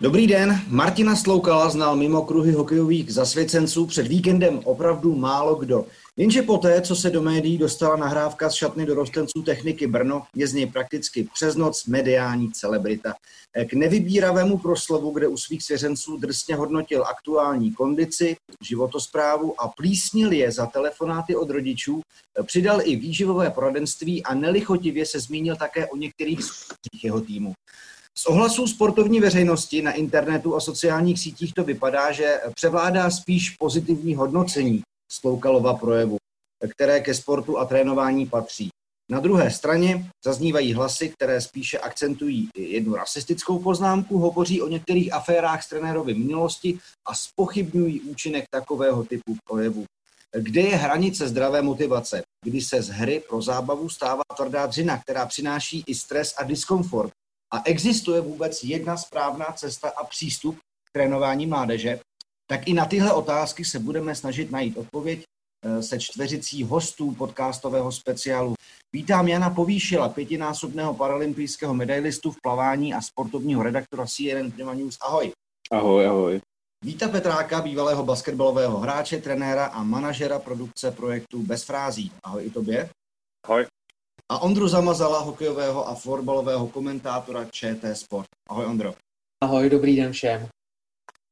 Dobrý den, Martina Sloukala znal mimo kruhy hokejových zasvěcenců před víkendem opravdu málo kdo. Jenže poté, co se do médií dostala nahrávka z šatny dorostenců techniky Brno, je z něj prakticky přes noc mediální celebrita. K nevybíravému proslovu, kde u svých svěřenců drsně hodnotil aktuální kondici, životosprávu a plísnil je za telefonáty od rodičů, přidal i výživové poradenství a nelichotivě se zmínil také o některých jeho týmu. Z ohlasů sportovní veřejnosti na internetu a sociálních sítích to vypadá, že převládá spíš pozitivní hodnocení Sloukalova projevu, které ke sportu a trénování patří. Na druhé straně zaznívají hlasy, které spíše akcentují jednu rasistickou poznámku, hovoří o některých aférách z trenérovy minulosti a spochybňují účinek takového typu projevu. Kde je hranice zdravé motivace, kdy se z hry pro zábavu stává tvrdá dřina, která přináší i stres a diskomfort? A existuje vůbec jedna správná cesta a přístup k trénování mládeže? Tak i na tyhle otázky se budeme snažit najít odpověď eh, se čtveřicí hostů podcastového speciálu. Vítám Jana Povýšila, pětinásobného paralympijského medailistu v plavání a sportovního redaktora CNN Prima News. Ahoj. Ahoj, ahoj. Víta Petráka, bývalého basketbalového hráče, trenéra a manažera produkce projektu Bez frází. Ahoj i tobě. Ahoj. A Ondru Zamazala, hokejového a fotbalového komentátora ČT Sport. Ahoj Ondro. Ahoj, dobrý den všem.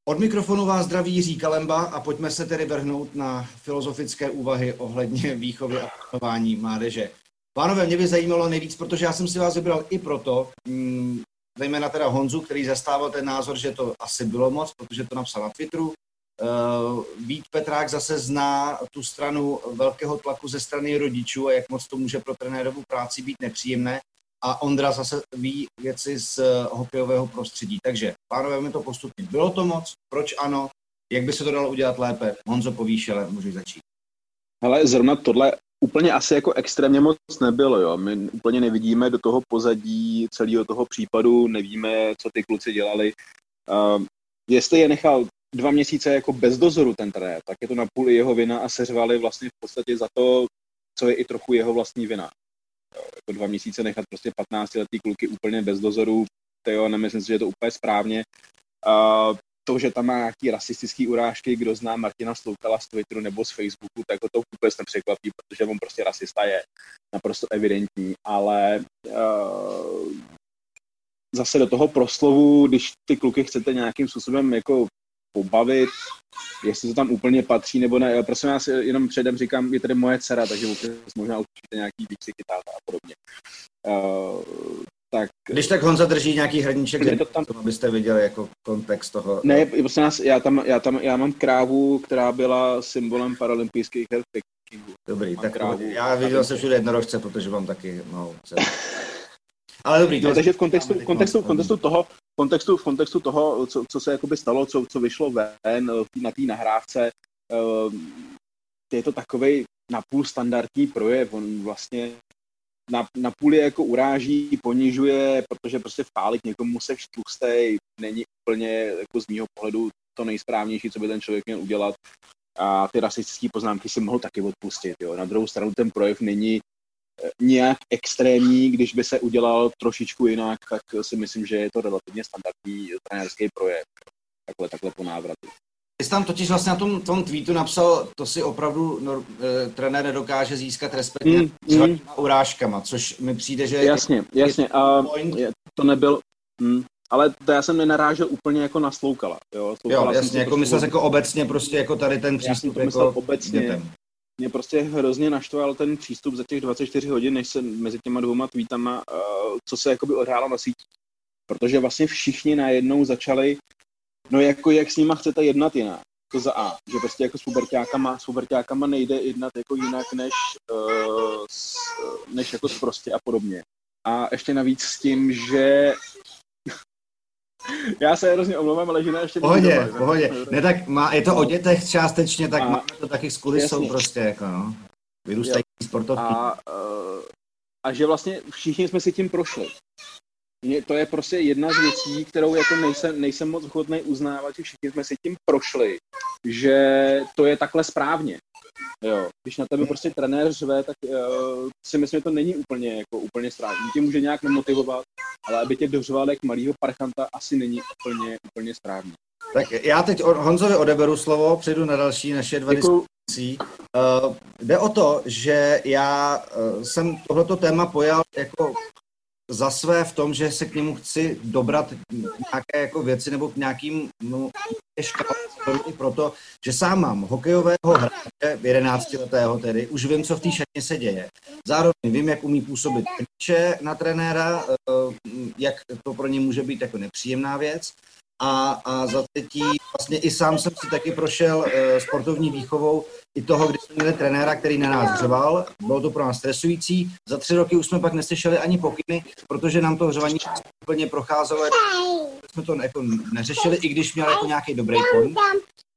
Od mikrofonu vás zdraví Jiří Kalemba a pojďme se tedy vrhnout na filozofické úvahy ohledně výchovy a plánování mládeže. Pánové, mě by zajímalo nejvíc, protože já jsem si vás vybral i proto, mm, zejména teda Honzu, který zastával ten názor, že to asi bylo moc, protože to napsal na Twitteru. Uh, Vít Petrák zase zná tu stranu velkého tlaku ze strany rodičů a jak moc to může pro trenérovou práci být nepříjemné a Ondra zase ví věci z eh, hokejového prostředí. Takže pánové mi to postupně. Bylo to moc? Proč ano? Jak by se to dalo udělat lépe? Honzo Povýšele, můžeš začít. Ale zrovna tohle úplně asi jako extrémně moc nebylo. Jo. My úplně nevidíme do toho pozadí celého toho případu, nevíme, co ty kluci dělali. Uh, jestli je nechal dva měsíce jako bez dozoru ten trenér, tak je to na půl jeho vina a seřvali vlastně v podstatě za to, co je i trochu jeho vlastní vina jako dva měsíce nechat prostě 15 letý kluky úplně bez dozoru, to jo, nemyslím si, že je to úplně správně. Uh, to, že tam má nějaký rasistický urážky, kdo zná Martina Sloukala z Twitteru nebo z Facebooku, tak to vůbec nepřekvapí, protože on prostě rasista je naprosto evidentní, ale uh, zase do toho proslovu, když ty kluky chcete nějakým způsobem jako pobavit, jestli to tam úplně patří nebo ne. Prosím vás, jenom předem říkám, je tady moje dcera, takže možná určitě nějaký výkřiky táta a podobně. Uh, tak... Když tak Honza drží nějaký hrníček, to tam... abyste viděli jako kontext toho. Ne, prosím nás, já, tam, já, tam, já mám krávu, která byla symbolem paralympijských her. Dobrý, mám tak krávu, já viděl jsem všude jednorožce, protože mám taky malou Ale dobrý. To no, takže v kontextu, v kontextu, v kontextu toho, kontextu, v kontextu toho, co, co se jakoby stalo, co, co vyšlo ven eh, na té nahrávce, uh, je to takový napůl standardní projev. On vlastně na, na je jako uráží, ponižuje, protože prostě vpálit někomu se tlustej není úplně jako z mýho pohledu to nejsprávnější, co by ten člověk měl udělat. A ty rasistické poznámky si mohl taky odpustit. Jo. Na druhou stranu ten projev není nějak extrémní, když by se udělal trošičku jinak, tak si myslím, že je to relativně standardní trenérský projev. Takhle, takhle po návratu. Ty jsi tam totiž vlastně na tom, tom tweetu napsal, to si opravdu no, e, trenér nedokáže získat respekt mm, mm. urážkama, což mi přijde, že... Jasně, je, jasně. A je, to nebyl... Mm, ale to já jsem nenarážel úplně jako na Sloukala. Jo, Sloukala jo jasně, jako myslel jako obecně prostě jako tady ten přístup jako obecně, dětem mě prostě hrozně naštval ten přístup za těch 24 hodin, než se mezi těma dvouma tweetama, uh, co se jakoby odhrálo na síti. Protože vlastně všichni najednou začali, no jako jak s nima chcete jednat jinak. To za A, že prostě jako s pubertákama, s pubertákama nejde jednat jako jinak než, s, než jako prostě a podobně. A ještě navíc s tím, že já se hrozně omlouvám, ale žena ještě pohodě, doma, pohodě. Ne, tak má, je to o dětech částečně, tak a, máme to taky s kulisou prostě, jako no. Vyrůstají sportovky. A, uh, a že vlastně všichni jsme si tím prošli. To je prostě jedna z věcí, kterou jako nejsem, nejsem moc hodný uznávat, že všichni jsme si tím prošli, že to je takhle správně. Jo, když na tebe prostě trenér řve, tak uh, si myslím, že to není úplně, jako, úplně správně. Tě může nějak nemotivovat, ale aby tě dořval jak malýho parchanta, asi není úplně, úplně správně. Tak já teď Honzovi odeberu slovo, přejdu na další naše dva diskusi. Uh, jde o to, že já uh, jsem tohleto téma pojal jako za své v tom, že se k němu chci dobrat nějaké jako věci nebo k nějakým no, proto, že sám mám hokejového hráče, 11 letého tedy, už vím, co v té šatně se děje. Zároveň vím, jak umí působit na trenéra, eh, jak to pro ně může být jako nepříjemná věc a, a za třetí vlastně i sám jsem si taky prošel uh, sportovní výchovou i toho, kdy jsme měli trenéra, který na nás hřeval, bylo to pro nás stresující. Za tři roky už jsme pak neslyšeli ani pokyny, protože nám to hřování úplně procházelo, jsme to jako neřešili, i když měl jako nějaký dobrý point.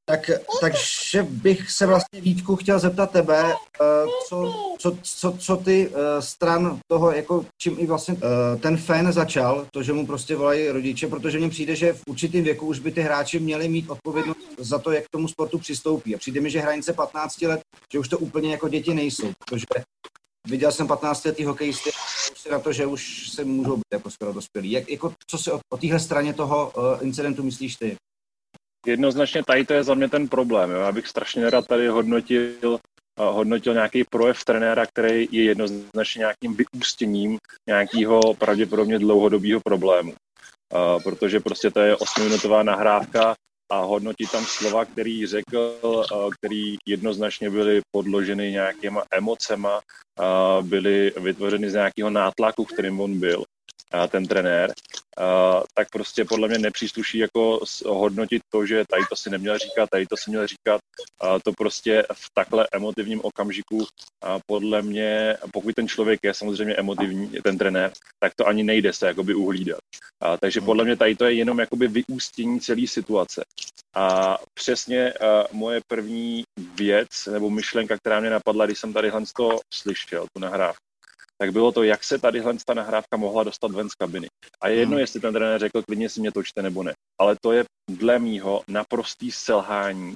Tak, takže bych se vlastně Vítku chtěl zeptat tebe, eh, co, co, co, co ty eh, stran toho, jako čím i vlastně eh, ten fan začal, to, že mu prostě volají rodiče, protože mně přijde, že v určitým věku už by ty hráči měli mít odpovědnost za to, jak k tomu sportu přistoupí. A přijde mi, že hranice 15 let, že už to úplně jako děti nejsou, protože viděl jsem 15 letý hokejisty si na to, že už se můžou být jako skoro dospělí. Jak, jako, co si o, o téhle straně toho incidentu myslíš ty? Jednoznačně tady to je za mě ten problém. Jo. Já bych strašně nerad tady hodnotil hodnotil nějaký projev trenéra, který je jednoznačně nějakým vyústěním nějakého pravděpodobně dlouhodobého problému. Uh, protože prostě to je 8-minutová nahrávka a hodnotí tam slova, který řekl, uh, který jednoznačně byly podloženy nějakýma emocema, uh, byly vytvořeny z nějakého nátlaku, kterým on byl ten trenér, tak prostě podle mě nepřísluší jako hodnotit to, že tady to si neměl říkat, tady to si měl říkat. To prostě v takhle emotivním okamžiku podle mě, pokud ten člověk je samozřejmě emotivní, ten trenér, tak to ani nejde se jakoby uhlídat. Takže podle mě tady to je jenom jakoby vyústění celé situace. A přesně moje první věc nebo myšlenka, která mě napadla, když jsem tady to slyšel, tu nahrávku, tak bylo to, jak se tady ta nahrávka mohla dostat ven z kabiny. A je jedno, hmm. jestli ten trenér řekl, klidně si mě točte nebo ne. Ale to je dle mýho naprostý selhání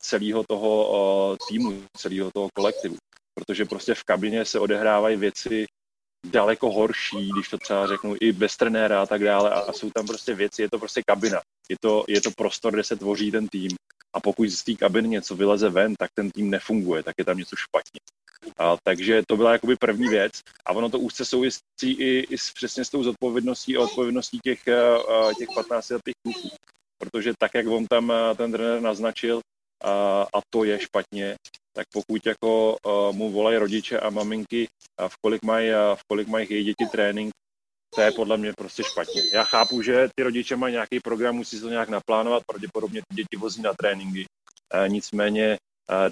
celého toho týmu, celého toho kolektivu. Protože prostě v kabině se odehrávají věci daleko horší, když to třeba řeknu, i bez trenéra a tak dále. A jsou tam prostě věci, je to prostě kabina. Je to, je to prostor, kde se tvoří ten tým. A pokud z té kabiny něco vyleze ven, tak ten tým nefunguje, tak je tam něco špatně. A, takže to byla jakoby první věc a ono to úzce souvisí i, i s, přesně s tou zodpovědností a odpovědností těch, a, těch 15 letých kluků. Protože tak, jak on tam ten trenér naznačil, a, a to je špatně, tak pokud jako a, mu volají rodiče a maminky, a v kolik mají, mají jejich děti trénink, to je podle mě prostě špatně. Já chápu, že ty rodiče mají nějaký program, musí to nějak naplánovat, pravděpodobně ty děti vozí na tréninky. Nicméně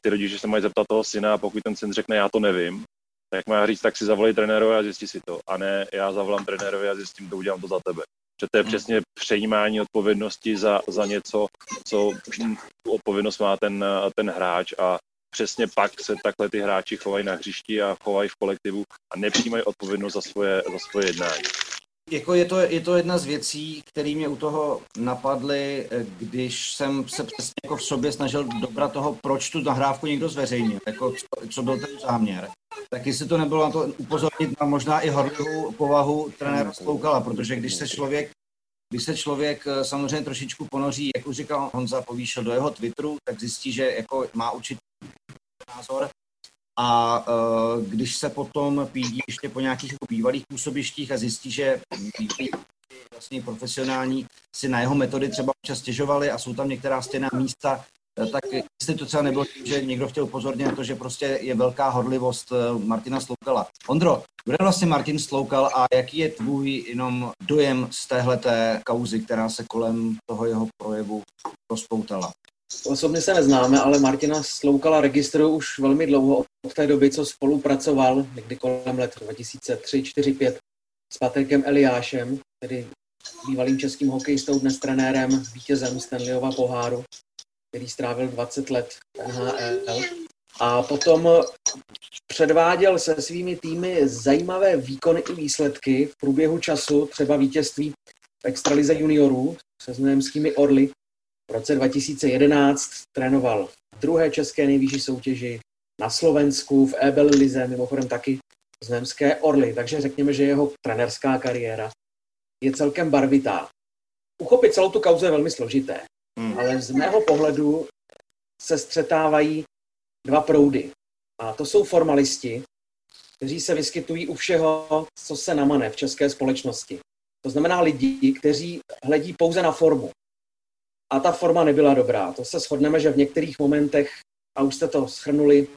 ty rodiče se mají zeptat toho syna a pokud ten syn řekne, já to nevím, tak má říct, tak si zavolej trenérovi a zjistí si to. A ne, já zavolám trenérovi a zjistím to, udělám to za tebe. Že to je hmm. přesně přejímání odpovědnosti za, za něco, co odpovědnost má ten, ten hráč a přesně pak se takhle ty hráči chovají na hřišti a chovají v kolektivu a nepřijímají odpovědnost za svoje, za svoje jednání. Jako je, to, je to jedna z věcí, které mě u toho napadly, když jsem se přesně jako v sobě snažil dobrat toho, proč tu nahrávku někdo zveřejnil, jako co, co byl ten záměr. Tak jestli to nebylo na to upozornit na možná i horlivou povahu trenéra Sloukala, protože když se člověk když se člověk eh, samozřejmě trošičku ponoří, jak už říkal Honza, povýšil do jeho Twitteru, tak zjistí, že jako má určitý názor a uh, když se potom pídí ještě po nějakých jako bývalých působištích a zjistí, že vlastně profesionální si na jeho metody třeba občas stěžovali a jsou tam některá stěná místa, eh, tak jestli to třeba nebylo že někdo chtěl upozornit na to, že prostě je velká horlivost eh, Martina Sloukala. Ondro, kdo je vlastně Martin Sloukal a jaký je tvůj jenom dojem z téhleté kauzy, která se kolem toho jeho projevu rozpoutala? Osobně se neznáme, ale Martina Sloukala registruju už velmi dlouho od té doby, co spolupracoval, někdy kolem let 2003, 4, 5 s Patrikem Eliášem, tedy bývalým českým hokejistou, dnes trenérem, vítězem Stanleyova poháru, který strávil 20 let NHL. A potom předváděl se svými týmy zajímavé výkony i výsledky v průběhu času, třeba vítězství v extralize juniorů se znojemskými Orly v roce 2011 trénoval v druhé české nejvyšší soutěži na Slovensku, v Ebel Lize, mimochodem taky z Nemské Orly, takže řekněme, že jeho trenerská kariéra je celkem barvitá. Uchopit celou tu kauzu je velmi složité, hmm. ale z mého pohledu se střetávají dva proudy. A to jsou formalisti, kteří se vyskytují u všeho, co se namane v české společnosti. To znamená lidi, kteří hledí pouze na formu. A ta forma nebyla dobrá. To se shodneme, že v některých momentech, a už jste to schrnuli,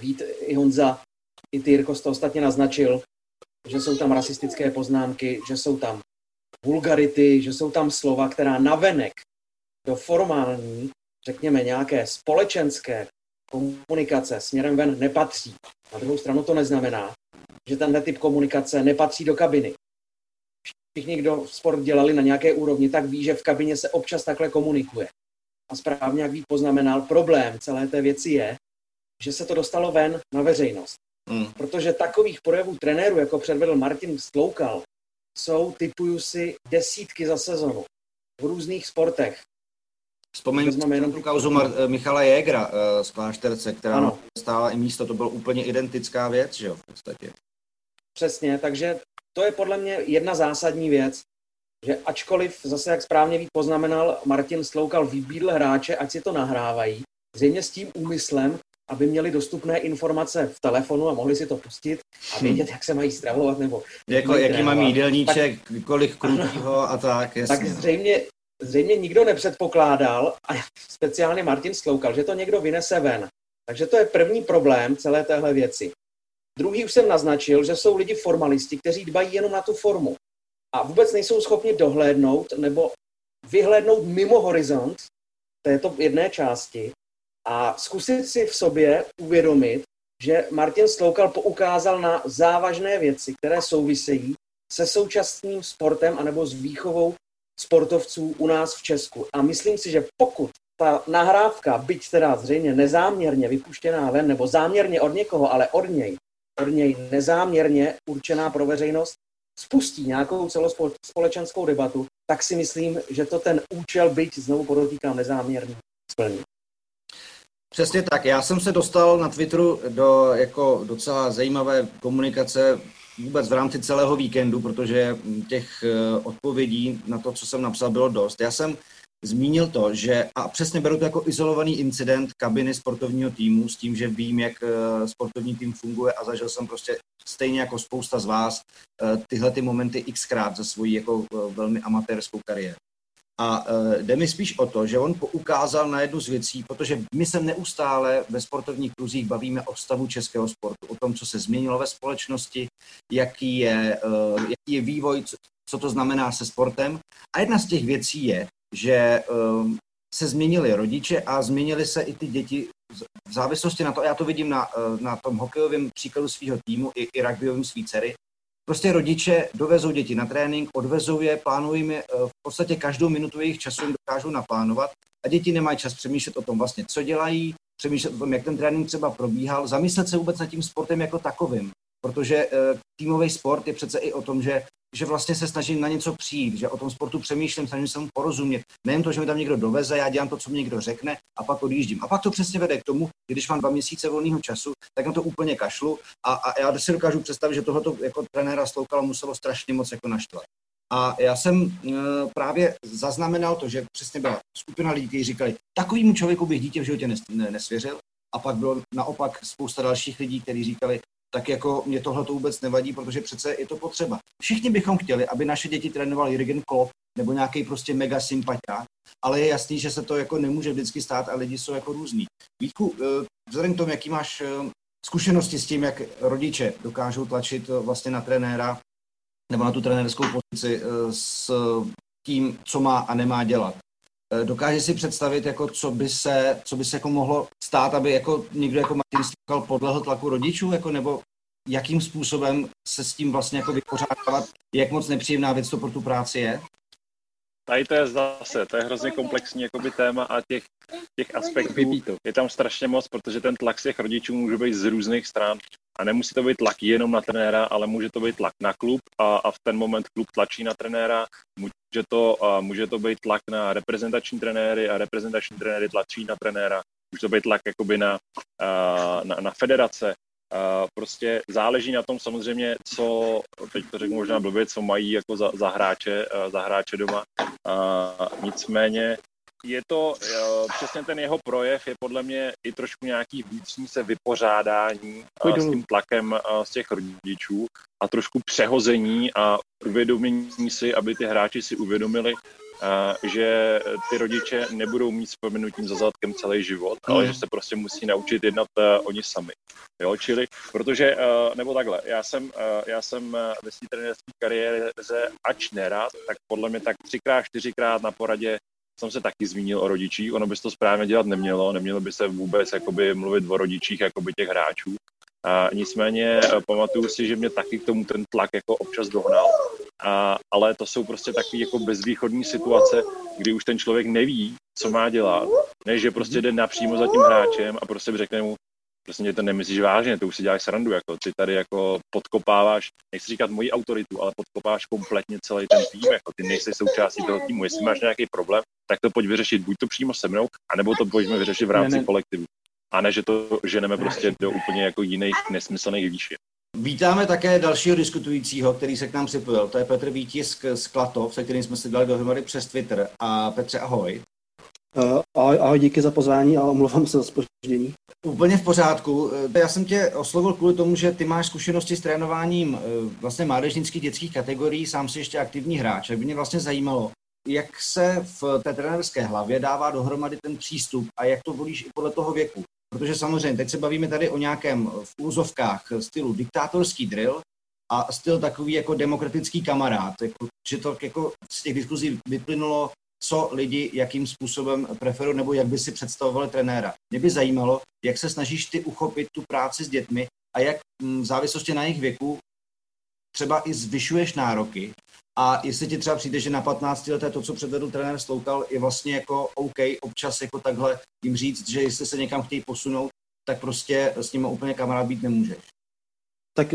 Vít i Honza, i ty Jirko to ostatně naznačil, že jsou tam rasistické poznámky, že jsou tam vulgarity, že jsou tam slova, která navenek do formální, řekněme, nějaké společenské komunikace směrem ven nepatří. Na druhou stranu to neznamená, že tenhle typ komunikace nepatří do kabiny. Všichni, kdo sport dělali na nějaké úrovni, tak ví, že v kabině se občas takhle komunikuje. A správně, jak Vít poznamenal, problém celé té věci je, že se to dostalo ven na veřejnost. Hmm. Protože takových projevů trenérů, jako předvedl Martin Stloukal, jsou, typuju si, desítky za sezonu v různých sportech. Vzpomeňte jenom tu kauzu Mar- eh, Michala Jägra uh, z Klášterce, která ano. stála i místo, to byla úplně identická věc, že jo, v podstatě. Přesně, takže to je podle mě jedna zásadní věc, že ačkoliv, zase jak správně Vít poznamenal, Martin Sloukal vybídl hráče, ať si to nahrávají, zřejmě s tím úmyslem, aby měli dostupné informace v telefonu a mohli si to pustit a hmm. vědět, jak se mají stravovat nebo... Jako, jaký mám jídelníček, tak, kolik krutýho a tak, jasně. Tak zřejmě, zřejmě nikdo nepředpokládal, a speciálně Martin Sloukal, že to někdo vynese ven. Takže to je první problém celé téhle věci. Druhý už jsem naznačil, že jsou lidi formalisti, kteří dbají jenom na tu formu a vůbec nejsou schopni dohlédnout nebo vyhlédnout mimo horizont této jedné části a zkusit si v sobě uvědomit, že Martin Sloukal poukázal na závažné věci, které souvisejí se současným sportem anebo s výchovou sportovců u nás v Česku. A myslím si, že pokud ta nahrávka, byť teda zřejmě nezáměrně vypuštěná ven, nebo záměrně od někoho, ale od něj, něj nezáměrně určená pro veřejnost, spustí nějakou celospolečenskou debatu, tak si myslím, že to ten účel, byť znovu podotýkám nezáměrně, splní. Přesně tak. Já jsem se dostal na Twitteru do jako docela zajímavé komunikace vůbec v rámci celého víkendu, protože těch eh, odpovědí na to, co jsem napsal, bylo dost. Já jsem zmínil to, že, a přesně beru to jako izolovaný incident kabiny sportovního týmu s tím, že vím, jak eh, sportovní tým funguje a zažil jsem prostě stejně jako spousta z vás eh, tyhle ty momenty xkrát za svoji jako velmi amatérskou kariéru. A jde mi spíš o to, že on poukázal na jednu z věcí, protože my se neustále ve sportovních kruzích bavíme o stavu českého sportu, o tom, co se změnilo ve společnosti, jaký je, jaký je vývoj, co to znamená se sportem. A jedna z těch věcí je, že uh, se změnili rodiče a změnili se i ty děti v závislosti na to, já to vidím na, na tom hokejovém příkladu svého týmu i, i rugbyovým svý dcery, Prostě rodiče dovezou děti na trénink, odvezou je, plánují je, eh, v podstatě každou minutu jejich času jim dokážou naplánovat a děti nemají čas přemýšlet o tom vlastně, co dělají, přemýšlet o tom, jak ten trénink třeba probíhal, zamyslet se vůbec nad tím sportem jako takovým, protože uh, týmový sport je přece i o tom, že že vlastně se snažím na něco přijít, že o tom sportu přemýšlím, snažím se mu porozumět. Nejen to, že mi tam někdo doveze, já dělám to, co mi někdo řekne a pak odjíždím. A pak to přesně vede k tomu, když mám dva měsíce volného času, tak na to úplně kašlu a, a já si dokážu představit, že tohoto jako trenéra Sloukala muselo strašně moc jako naštvat. A já jsem e, právě zaznamenal to, že přesně byla skupina lidí, kteří říkali, takovýmu člověku bych dítě v životě nes, ne, nesvěřil. A pak bylo naopak spousta dalších lidí, kteří říkali, tak jako mě tohle to vůbec nevadí, protože přece je to potřeba. Všichni bychom chtěli, aby naše děti trénoval Jürgen Klopp nebo nějaký prostě mega sympatiák, ale je jasný, že se to jako nemůže vždycky stát a lidi jsou jako různý. Vítku, eh, vzhledem k tomu, jaký máš eh, zkušenosti s tím, jak rodiče dokážou tlačit eh, vlastně na trenéra nebo na tu trenérskou pozici s tím, co má a nemá dělat. Dokáže si představit, jako co by se, co by se jako mohlo stát, aby jako někdo jako Martin Stukal podlehl tlaku rodičů, jako nebo jakým způsobem se s tím vlastně jako vypořádávat, jak moc nepříjemná věc to pro tu práci je? Tady to je zase, to je hrozně komplexní jakoby téma a těch, těch aspektů je tam strašně moc, protože ten tlak z těch rodičů může být z různých stran a nemusí to být tlak jenom na trenéra, ale může to být tlak na klub a, a v ten moment klub tlačí na trenéra, může to, a může to být tlak na reprezentační trenéry a reprezentační trenéry tlačí na trenéra, může to být tlak jakoby na, na, na federace, prostě záleží na tom samozřejmě, co, teď to řeknu možná blbě, co mají jako za, za, hráče, za hráče doma. Nicméně je to přesně ten jeho projev, je podle mě i trošku nějaký vnitřní se vypořádání s tím tlakem z těch rodičů a trošku přehození a uvědomění si, aby ty hráči si uvědomili, že ty rodiče nebudou mít vzpomenutím za zadkem celý život, mm. ale že se prostě musí naučit jednat uh, oni sami. Jo, čili, protože, uh, nebo takhle, já jsem, uh, já jsem ve své trenérské kariéře ač nerad, tak podle mě tak třikrát, čtyřikrát na poradě jsem se taky zmínil o rodičích, ono by se to správně dělat nemělo, nemělo by se vůbec jakoby mluvit o rodičích jakoby těch hráčů. A nicméně pamatuju si, že mě taky k tomu ten tlak jako občas dohnal. A, ale to jsou prostě takové jako bezvýchodní situace, kdy už ten člověk neví, co má dělat, než že prostě jde napřímo za tím hráčem a prostě řekne mu, prostě mě to nemyslíš vážně, to už si děláš srandu, jako ty tady jako podkopáváš, nechci říkat moji autoritu, ale podkopáváš kompletně celý ten tým, jako ty nejsi součástí toho týmu, jestli máš nějaký problém, tak to pojď vyřešit buď to přímo se mnou, anebo to pojďme vyřešit v rámci ne, ne. kolektivu. A ne, že to ženeme prostě do úplně jako jiných nesmyslných výšin. Vítáme také dalšího diskutujícího, který se k nám připojil. To je Petr Vítisk z Klatov, se kterým jsme se dali dohromady přes Twitter. A Petře, ahoj. Uh, ahoj, ahoj, díky za pozvání a omlouvám se za spoždění. Úplně v pořádku. Eh, já jsem tě oslovil kvůli tomu, že ty máš zkušenosti s trénováním eh, vlastně mládežnických dětských kategorií, sám si ještě aktivní hráč. Tak by mě vlastně zajímalo, jak se v té trenerské hlavě dává dohromady ten přístup a jak to volíš i podle toho věku. Protože samozřejmě teď se bavíme tady o nějakém v úzovkách stylu diktátorský drill a styl takový jako demokratický kamarád. Jako, že to jako z těch diskuzí vyplynulo, co lidi jakým způsobem preferují nebo jak by si představovali trenéra. Mě by zajímalo, jak se snažíš ty uchopit tu práci s dětmi a jak mm, v závislosti na jejich věku třeba i zvyšuješ nároky a jestli ti třeba přijde, že na 15 leté to, co předvedl trenér Sloukal, je vlastně jako OK občas jako takhle jim říct, že jestli se někam chtějí posunout, tak prostě s nimi úplně kamarád být nemůžeš. Tak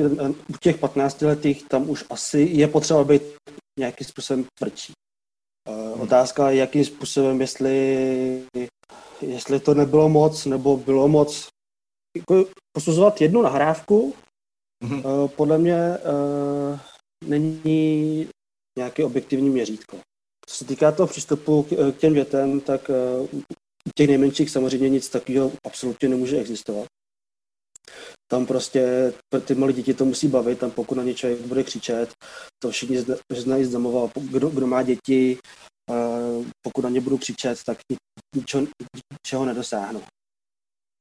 u těch 15 letých tam už asi je potřeba být nějakým způsobem tvrdší. Eh, hmm. Otázka je, jakým způsobem, jestli, jestli to nebylo moc, nebo bylo moc. Jako posuzovat jednu nahrávku, hmm. Eh, podle mě není nějaké objektivní měřítko. Co se týká toho přístupu k, těm dětem, tak eh, u těch nejmenších samozřejmě nic takového absolutně nemůže existovat. Tam prostě ty malé děti to musí bavit, tam pokud na ně člověk bude křičet, to všichni znají z domova, kdo, kdo má děti, eh, pokud na ně budu křičet, tak ničeho, ničeho nedosáhnu.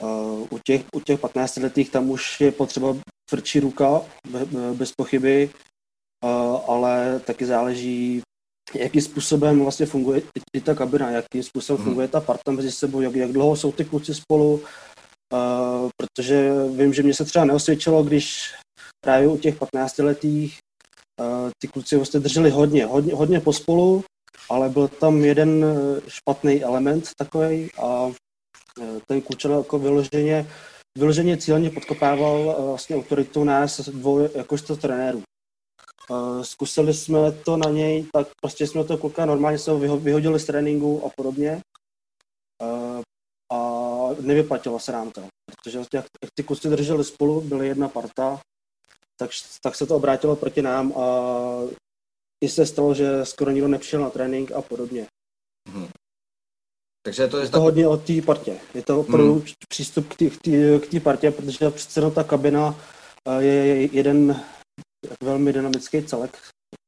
Eh, u těch, u těch 15 letých tam už je potřeba tvrdší ruka, bez pochyby, ale taky záleží, jakým způsobem vlastně funguje i ta kabina, jakým způsobem hmm. funguje ta parta mezi sebou, jak, jak dlouho jsou ty kluci spolu, uh, protože vím, že mě se třeba neosvědčilo, když právě u těch 15 letých uh, ty kluci vlastně drželi hodně, hodně, hodně pospolu, ale byl tam jeden špatný element takový a ten klučel jako vyloženě, vyloženě cíleně podkopával vlastně autoritu nás dvou jakožto trenérů. Zkusili jsme to na něj, tak prostě jsme to kluka normálně se ho vyhodili z tréninku a podobně. Nevyplatilo se nám to, protože jak, jak ty kusy drželi spolu, byly jedna parta, tak, tak se to obrátilo proti nám a i se stalo, že skoro nikdo nepřišel na trénink a podobně. Hmm. Takže to je, je to hodně o té partě. Je to opravdu hmm. přístup k té partě, protože přece ta kabina je jeden velmi dynamický celek,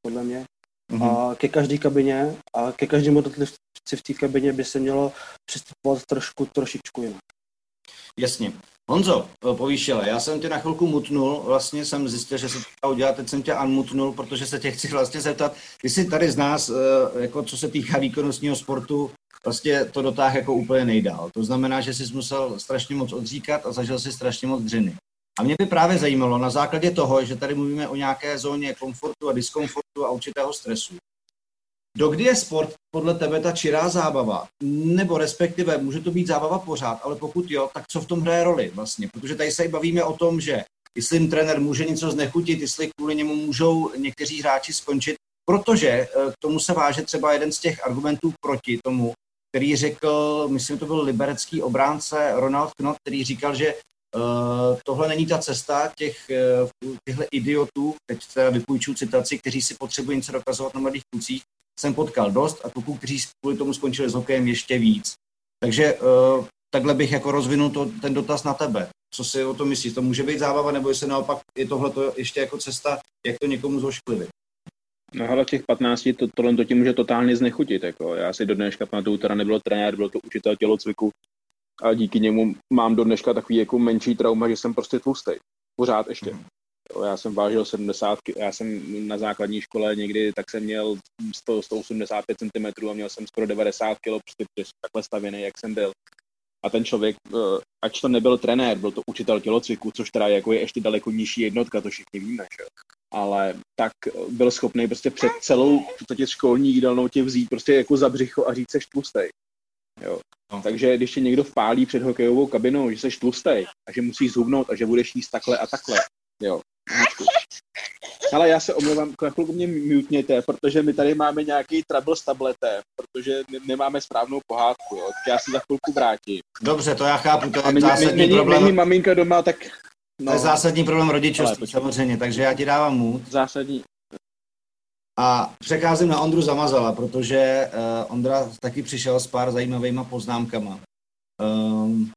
podle mě. Mm-hmm. A ke každé kabině a ke každému jednotlivci v té kabině by se mělo přistupovat trošku, trošičku jinak. Jasně. Honzo, eh, povýšile, já jsem tě na chvilku mutnul, vlastně jsem zjistil, že se to dá udělat, teď jsem tě unmutnul, protože se tě chci vlastně zeptat, ty jsi tady z nás, eh, jako co se týká výkonnostního sportu, vlastně to dotáh jako úplně nejdál. To znamená, že jsi musel strašně moc odříkat a zažil si strašně moc dřiny. A mě by právě zajímalo na základě toho, že tady mluvíme o nějaké zóně komfortu a diskomfortu a určitého stresu. Dokdy je sport podle tebe ta čirá zábava? Nebo respektive může to být zábava pořád, ale pokud jo, tak co v tom hraje roli vlastně? Protože tady se bavíme o tom, že jestli jim trenér může něco znechutit, jestli kvůli němu můžou někteří hráči skončit, protože eh, k tomu se váže třeba jeden z těch argumentů proti tomu, který řekl, myslím, to byl liberecký obránce Ronald Knott, který říkal, že tohle není ta cesta těch, uh, těchto idiotů, teď teda vypůjčuju citaci, kteří si potřebují něco dokazovat na mladých klucích, jsem potkal dost a kluků, kteří kvůli tomu skončili s hokejem ještě víc. Takže uh, takhle bych jako rozvinul to, ten dotaz na tebe. Co si o tom myslíš? To může být zábava, nebo jestli naopak je tohle ještě jako cesta, jak to někomu zošklivit? No ale těch 15 to, tohle to ti může totálně znechutit. Jako. Já si do dneška pamatuju, teda nebyl trenér, byl to učitel tělocviku a díky němu mám do dneška takový jako menší trauma, že jsem prostě tlustý. Pořád ještě. Mm. Já jsem vážil 70, já jsem na základní škole někdy, tak jsem měl 100, 185 cm a měl jsem skoro 90 kg, prostě takhle stavěný, jak jsem byl. A ten člověk, eh, ač to nebyl trenér, byl to učitel tělocviku, což teda jako je ještě daleko nižší jednotka, to všichni víme, že? ale tak byl schopný prostě před celou tě školní jídelnou tě vzít prostě jako za břicho a říct, seš tlustej. Jo. No. Takže když tě někdo vpálí před hokejovou kabinou, že seš tlustej a že musíš zhubnout a že budeš jíst takhle a takhle, jo. Ale já se omlouvám, na chvilku mě mutněte, protože my tady máme nějaký trouble s tabletem, protože nemáme správnou pohádku, jo. Tak já si za chvilku vrátím. Dobře, to já chápu, to je zásadní není, problém. Není maminka doma, tak No. To je zásadní problém rodičovství samozřejmě, takže já ti dávám mut. Zásadní. A přecházím na Ondru Zamazala, protože uh, Ondra taky přišel s pár zajímavýma poznámkama. Um,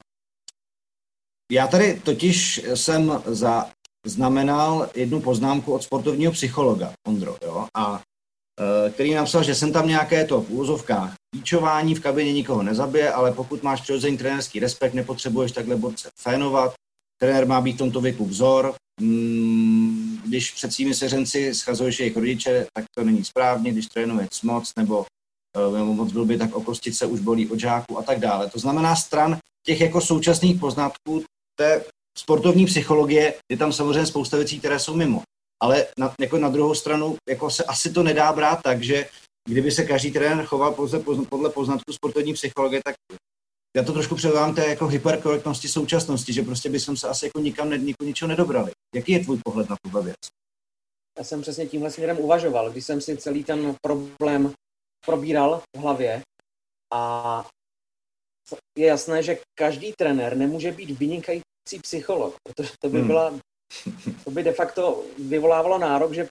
já tady totiž jsem za, znamenal jednu poznámku od sportovního psychologa, Ondro, jo, a uh, který napsal, že jsem tam nějaké to v úzovkách píčování v kabině nikoho nezabije, ale pokud máš přirozený trenerský respekt, nepotřebuješ takhle borce fénovat, trenér má být v tomto věku vzor, mm, když před svými seřenci schazuješ jejich rodiče, tak to není správně, když trénuje moc nebo, eh, nebo moc blbě, tak o se už bolí od žáků a tak dále. To znamená stran těch jako současných poznatků té sportovní psychologie, je tam samozřejmě spousta věcí, které jsou mimo. Ale na, jako na druhou stranu jako se asi to nedá brát tak, že kdyby se každý trenér choval pouze podle poznatku sportovní psychologie, tak já to trošku předávám té jako hyperkorektnosti současnosti, že prostě bychom se asi jako nikam ne, nikdo ničeho nedobrali. Jaký je tvůj pohled na tuhle věc? Já jsem přesně tímhle směrem uvažoval, když jsem si celý ten problém probíral v hlavě a je jasné, že každý trenér nemůže být vynikající psycholog, protože to by hmm. byla, to by de facto vyvolávalo nárok, že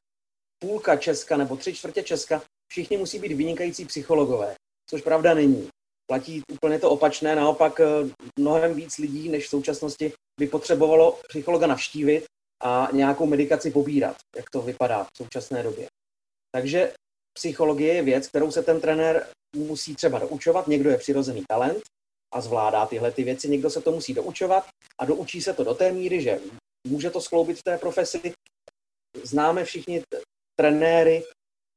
půlka Česka nebo tři čtvrtě Česka, všichni musí být vynikající psychologové, což pravda není platí úplně to opačné, naopak eh, mnohem víc lidí než v současnosti by potřebovalo psychologa navštívit a nějakou medikaci pobírat, jak to vypadá v současné době. Takže psychologie je věc, kterou se ten trenér musí třeba doučovat. Někdo je přirozený talent a zvládá tyhle ty věci, někdo se to musí doučovat a doučí se to do té míry, že může to skloubit v té profesi. Známe všichni trenéry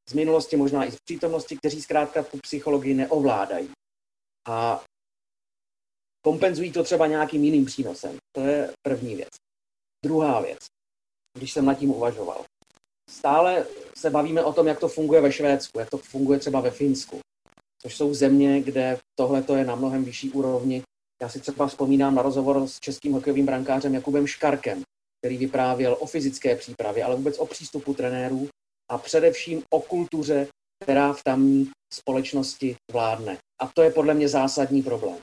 z minulosti, možná i z přítomnosti, kteří zkrátka tu psychologii neovládají a kompenzují to třeba nějakým jiným přínosem. To je první věc. Druhá věc, když jsem nad tím uvažoval. Stále se bavíme o tom, jak to funguje ve Švédsku, jak to funguje třeba ve Finsku, což jsou země, kde tohle je na mnohem vyšší úrovni. Já si třeba vzpomínám na rozhovor s českým hokejovým brankářem Jakubem Škarkem, který vyprávěl o fyzické přípravě, ale vůbec o přístupu trenérů a především o kultuře, která v tamní společnosti vládne. A to je podle mě zásadní problém.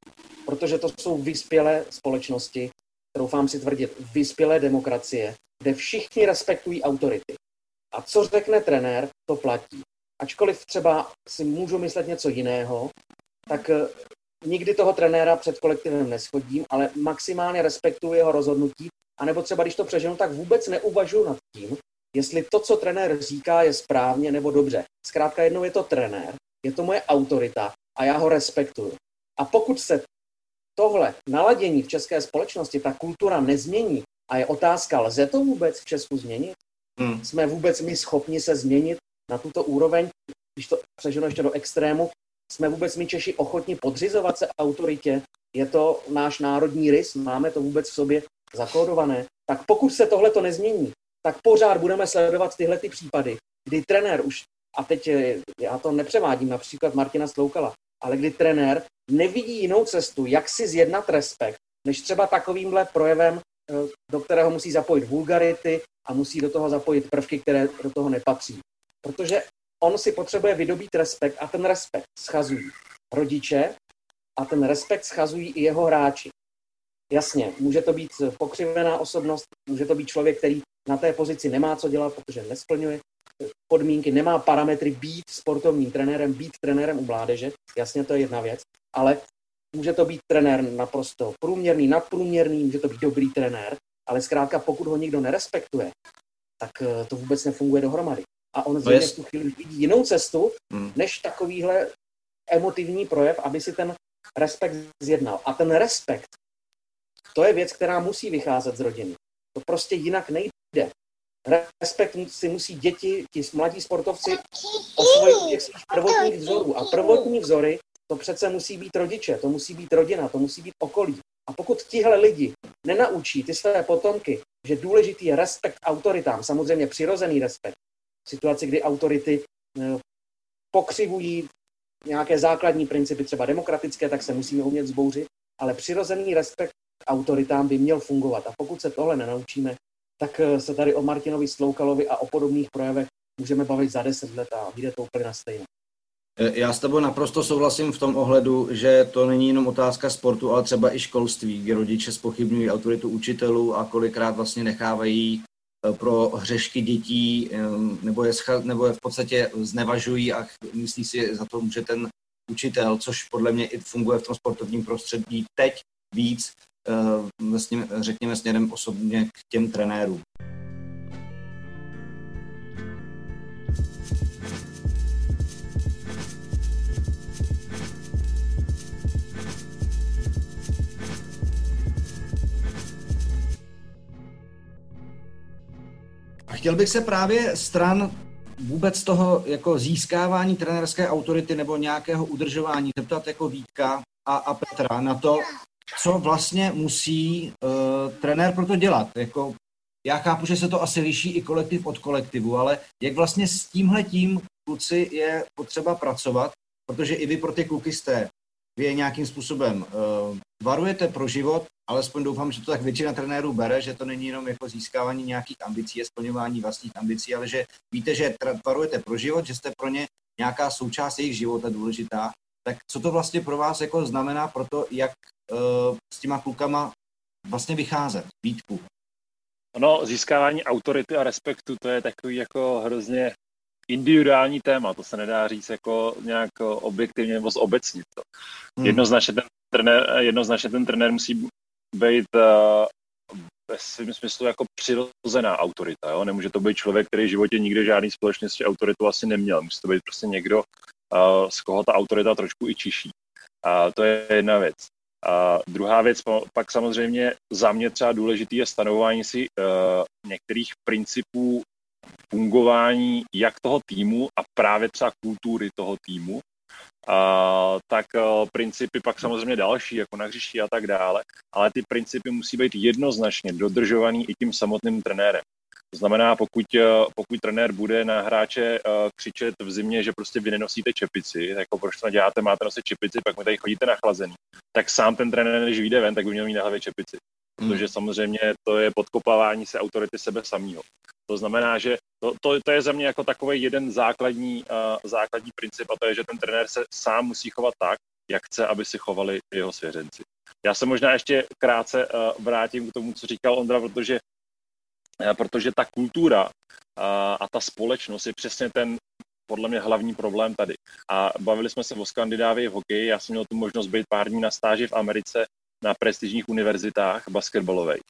Protože to jsou vyspělé společnosti, troufám si tvrdit, vyspělé demokracie, kde všichni respektují autority. A co řekne trenér, to platí. Ačkoliv třeba si můžu myslet něco jiného, tak eh, nikdy toho trenéra před kolektivem neschodím, ale maximálně respektuji jeho rozhodnutí, anebo třeba když to přeženu, tak vůbec neuvažuji nad tím, jestli to, co trenér říká, je správně nebo dobře. Zkrátka jednou je to trenér, je to moje autorita a já ho respektuju. A pokud se tohle naladění v české společnosti, ta kultura nezmění a je otázka, lze to vůbec v Česku změnit? Hmm. Jsme vůbec my schopni se změnit na tuto úroveň, když to přeženu ještě do extrému, jsme vůbec my Češi ochotni podřizovat se autoritě? Je to náš národní rys? Máme to vůbec v sobě zakódované? Tak pokud se tohle to nezmění, tak pořád budeme sledovat tyhle ty případy, kdy trenér už, a teď já to nepřevádím, například Martina Sloukala, ale kdy trenér nevidí jinou cestu, jak si zjednat respekt, než třeba takovýmhle projevem, eh, do kterého musí zapojit vulgarity a musí do toho zapojit prvky, které do toho nepatří. Protože on si potřebuje vydobít respekt a ten respekt schazují rodiče, a ten respekt schazují i jeho hráči. Jasně, může to být pokřivená osobnost, může to být člověk, který na té pozici nemá co dělat, protože nesplňuje podmínky, nemá parametry být sportovním trenérem, být trenérem u mládeže. Jasně, to je jedna věc, ale může to být trenér naprosto průměrný, nadprůměrný, může to být dobrý trenér, ale zkrátka pokud ho nikdo nerespektuje, tak eh, to vůbec nefunguje dohromady. A on zřejmě v tu chvíli vidí jinou cestu, hmm. než takovýhle emotivní projev, aby si ten respekt zjednal. A ten respekt, to je věc, která musí vycházet z rodiny. To prostě jinak nejde. Respekt si musí děti, ti mladí sportovci osvojit těch svých prvotních vzorů. A prvotní vzory, to přece musí být rodiče, to musí být rodina, to musí být okolí. A pokud tihle lidi nenaučí ty své potomky, že důležitý je respekt autoritám, samozřejmě přirozený respekt, v situaci, kdy autority eh, pokřivují nějaké základní principy, třeba demokratické, tak se musíme umět zbouřit, ale přirozený respekt autoritám by měl fungovat. A pokud se tohle nenaučíme, tak eh, se tady o Martinovi Sloukalovi a o podobných projevech můžeme bavit za deset let a vyjde to úplně na stejno. Eh, já s tebou naprosto souhlasím v tom ohledu, že to není jenom otázka sportu, ale třeba i školství, kdy rodiče spochybňují autoritu učitelů a kolikrát vlastně nechávají eh, pro hřešky dětí nebo je, nebo je v podstatě znevažují a myslí si, za to může ten učitel, což podle mě i funguje v tom sportovním prostředí teď víc, vlastně, řekněme směrem osobně k těm trenérům. Chtěl bych se právě stran vůbec toho jako získávání trenérské autority nebo nějakého udržování zeptat jako Vítka a, a Petra na to, co vlastně musí uh, trenér pro to dělat. Jako, já chápu, že se to asi liší i kolektiv od kolektivu, ale jak vlastně s tímhletím kluci je potřeba pracovat, protože i vy pro ty kluky jste, vy je nějakým způsobem uh, varujete pro život, alespoň doufám, že to tak většina trenérů bere, že to není jenom jako získávání nějakých ambicí a splňování vlastních ambicí, ale že víte, že varujete pro život, že jste pro ně nějaká součást jejich života důležitá, tak co to vlastně pro vás jako znamená pro to, jak s těma klukama vlastně vycházet, Vítku? Ono, získávání autority a respektu, to je takový jako hrozně individuální téma, to se nedá říct jako nějak objektivně nebo zobecnit to. Hmm. Jednoznačně, ten trenér, jednoznačně ten trenér musí být uh, ve svém smyslu jako přirozená autorita. Jo? Nemůže to být člověk, který v životě nikdy žádný společnosti autoritu asi neměl. Musí to být prostě někdo, uh, z koho ta autorita trošku i čiší. A to je jedna věc. A druhá věc, pak samozřejmě za mě třeba důležitý je stanovování si uh, některých principů fungování jak toho týmu a právě třeba kultury toho týmu, a, tak uh, principy pak samozřejmě další, jako na hřišti a tak dále, ale ty principy musí být jednoznačně dodržovaný i tím samotným trenérem. To znamená, pokud, pokud trenér bude na hráče křičet v zimě, že prostě vy nenosíte čepici, jako proč to děláte, máte nosit čepici, pak mi tady chodíte nachlazený, tak sám ten trenér, když vyjde ven, tak by měl mít na hlavě čepici. Protože hmm. samozřejmě to je podkopávání se autority sebe samého. To znamená, že to, to, to je za mě jako takový jeden základní, uh, základní princip a to je, že ten trenér se sám musí chovat tak, jak chce, aby si chovali jeho svěřenci. Já se možná ještě krátce uh, vrátím k tomu, co říkal Ondra, protože Eh, protože ta kultura a, a ta společnost je přesně ten podle mě hlavní problém tady. A bavili jsme se o Skandinávii v hokeji, já jsem měl tu možnost být pár dní na stáži v Americe na prestižních univerzitách basketbalových.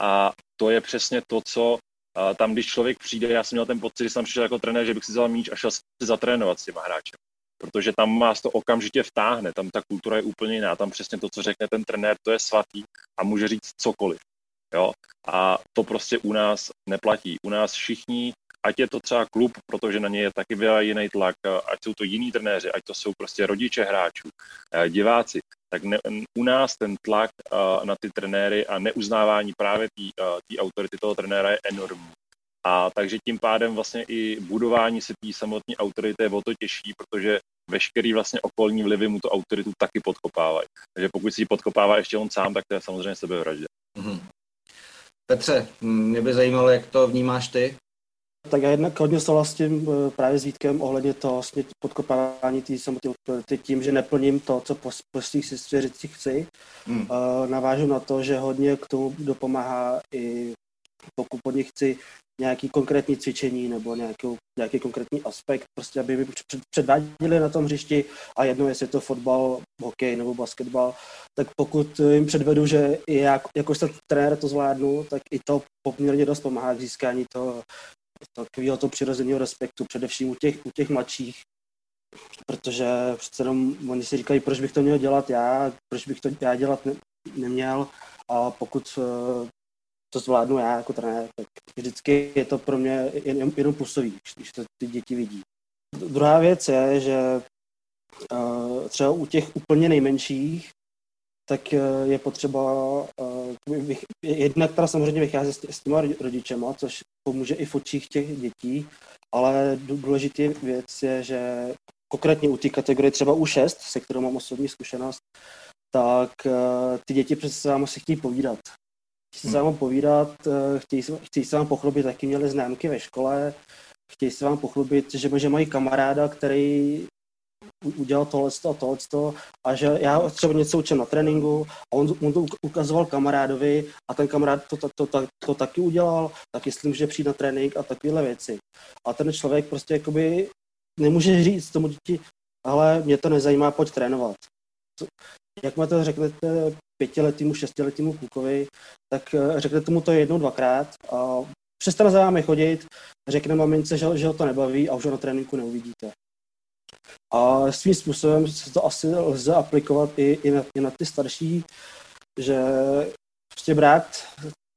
A to je přesně to, co a tam, když člověk přijde, já jsem měl ten pocit, že jsem přišel jako trenér, že bych si vzal míč a šel si zatrénovat s těma hráčem. Protože tam vás to okamžitě vtáhne, tam ta kultura je úplně jiná, tam přesně to, co řekne ten trenér, to je svatý a může říct cokoliv. Jo? A to prostě u nás neplatí. U nás všichni, ať je to třeba klub, protože na ně je taky jiný tlak, ať jsou to jiní trenéři, ať to jsou prostě rodiče hráčů, eh, diváci, tak ne, u nás ten tlak uh, na ty trenéry a neuznávání právě té uh, autority toho trenéra je enormní. A takže tím pádem vlastně i budování si té samotné autority je o to těžší, protože veškerý vlastně okolní vlivy mu tu autoritu taky podkopávají. Takže pokud si ji podkopává ještě on sám, tak to je samozřejmě sebevražda. Mm-hmm. Petře, mě by zajímalo, jak to vnímáš ty? tak já jednak hodně souhlasím eh, právě s Vítkem ohledně toho vlastně podkopávání té samoty tím, že neplním to, co po, po svých svěřicích chci. Hmm. Uh, navážu na to, že hodně k tomu dopomáhá i pokud po nich chci nějaký konkrétní cvičení nebo nějaký, nějaký konkrétní aspekt, prostě aby mi předváděli na tom hřišti a jedno, jestli je to fotbal, hokej nebo basketbal, tak pokud jim předvedu, že i já, jakožto trenér to zvládnu, tak i to poměrně dost pomáhá k získání toho, takového to přirozeného respektu, především u těch, u těch mladších, protože přece jenom oni si říkají, proč bych to měl dělat já, proč bych to já dělat ne, neměl. A pokud eh, to zvládnu já jako trenér, tak vždycky je to pro mě jen, jenom působí, když to ty děti vidí. Druhá věc je, že uh, třeba u těch úplně nejmenších, tak uh, je potřeba uh, jedna, která samozřejmě vychází s, s těma rodičema, což pomůže i v očích těch dětí, ale důležitý věc je, že konkrétně u té kategorie třeba U6, se kterou mám osobní zkušenost, tak ty děti přece vám si chtějí povídat chtějí se vám povídat, eh, chtějí, chtějí se vám pochlubit, taky měli známky ve škole, chtějí se vám pochlubit, že, že mají kamaráda, který udělal tohle a tohle a že já třeba něco učím na tréninku a on, on to ukazoval kamarádovi a ten kamarád to, to, to, to, to taky udělal, tak jestli může přijít na trénink a takovéhle věci. A ten člověk prostě jakoby nemůže říct tomu děti, ale mě to nezajímá, pojď trénovat. Jak mi to řeknete pětiletýmu, šestiletýmu klukovi, tak eh, řekne tomu to jednou, dvakrát a přestane za vámi chodit, řekne mamince, že, že ho to nebaví a už ho na tréninku neuvidíte. A svým způsobem se to asi lze aplikovat i, i, na, i na ty starší, že prostě brát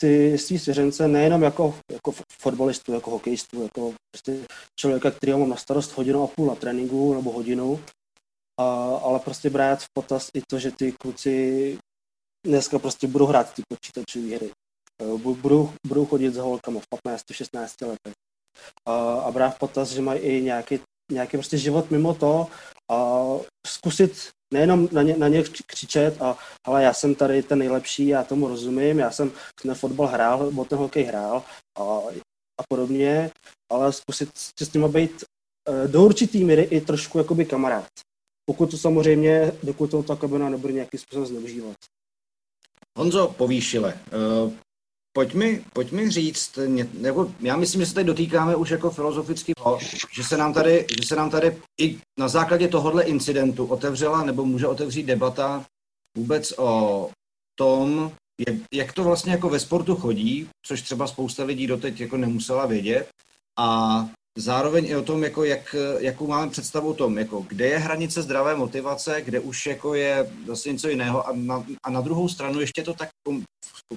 ty svý svěřence nejenom jako, jako fotbalistu, jako hokejistu, jako prostě člověka, který mám na starost hodinu a půl na tréninku nebo hodinu, a, ale prostě brát v potaz i to, že ty kluci dneska prostě budou hrát ty počítačové hry. Eh, budou, budou chodit s holkama v 15-16 letech. A, a brát v potaz, že mají i nějaký, nějaký prostě život mimo to a zkusit nejenom na ně, na ně křičet a ale já jsem tady ten nejlepší, já tomu rozumím, já jsem ten fotbal hrál, nebo ten hokej hrál a, a podobně, ale zkusit s nimi být eh, do určitý míry i trošku jakoby kamarád. Pokud to samozřejmě, dokud to ta kabina nebude nějakým způsobem zneužívat. Honzo Povýšile, uh, pojď mi, pojď mi říct, nebo já myslím, že se tady dotýkáme už jako filozoficky, že se nám tady, že se nám tady i na základě tohohle incidentu otevřela nebo může otevřít debata vůbec o tom, jak, jak to vlastně jako ve sportu chodí, což třeba spousta lidí doteď jako nemusela vědět. A zároveň i o tom, jako jak, jakou máme představu o tom, jako kde je hranice zdravé motivace, kde už jako je zase něco jiného a na, a na druhou stranu ještě to tak kom,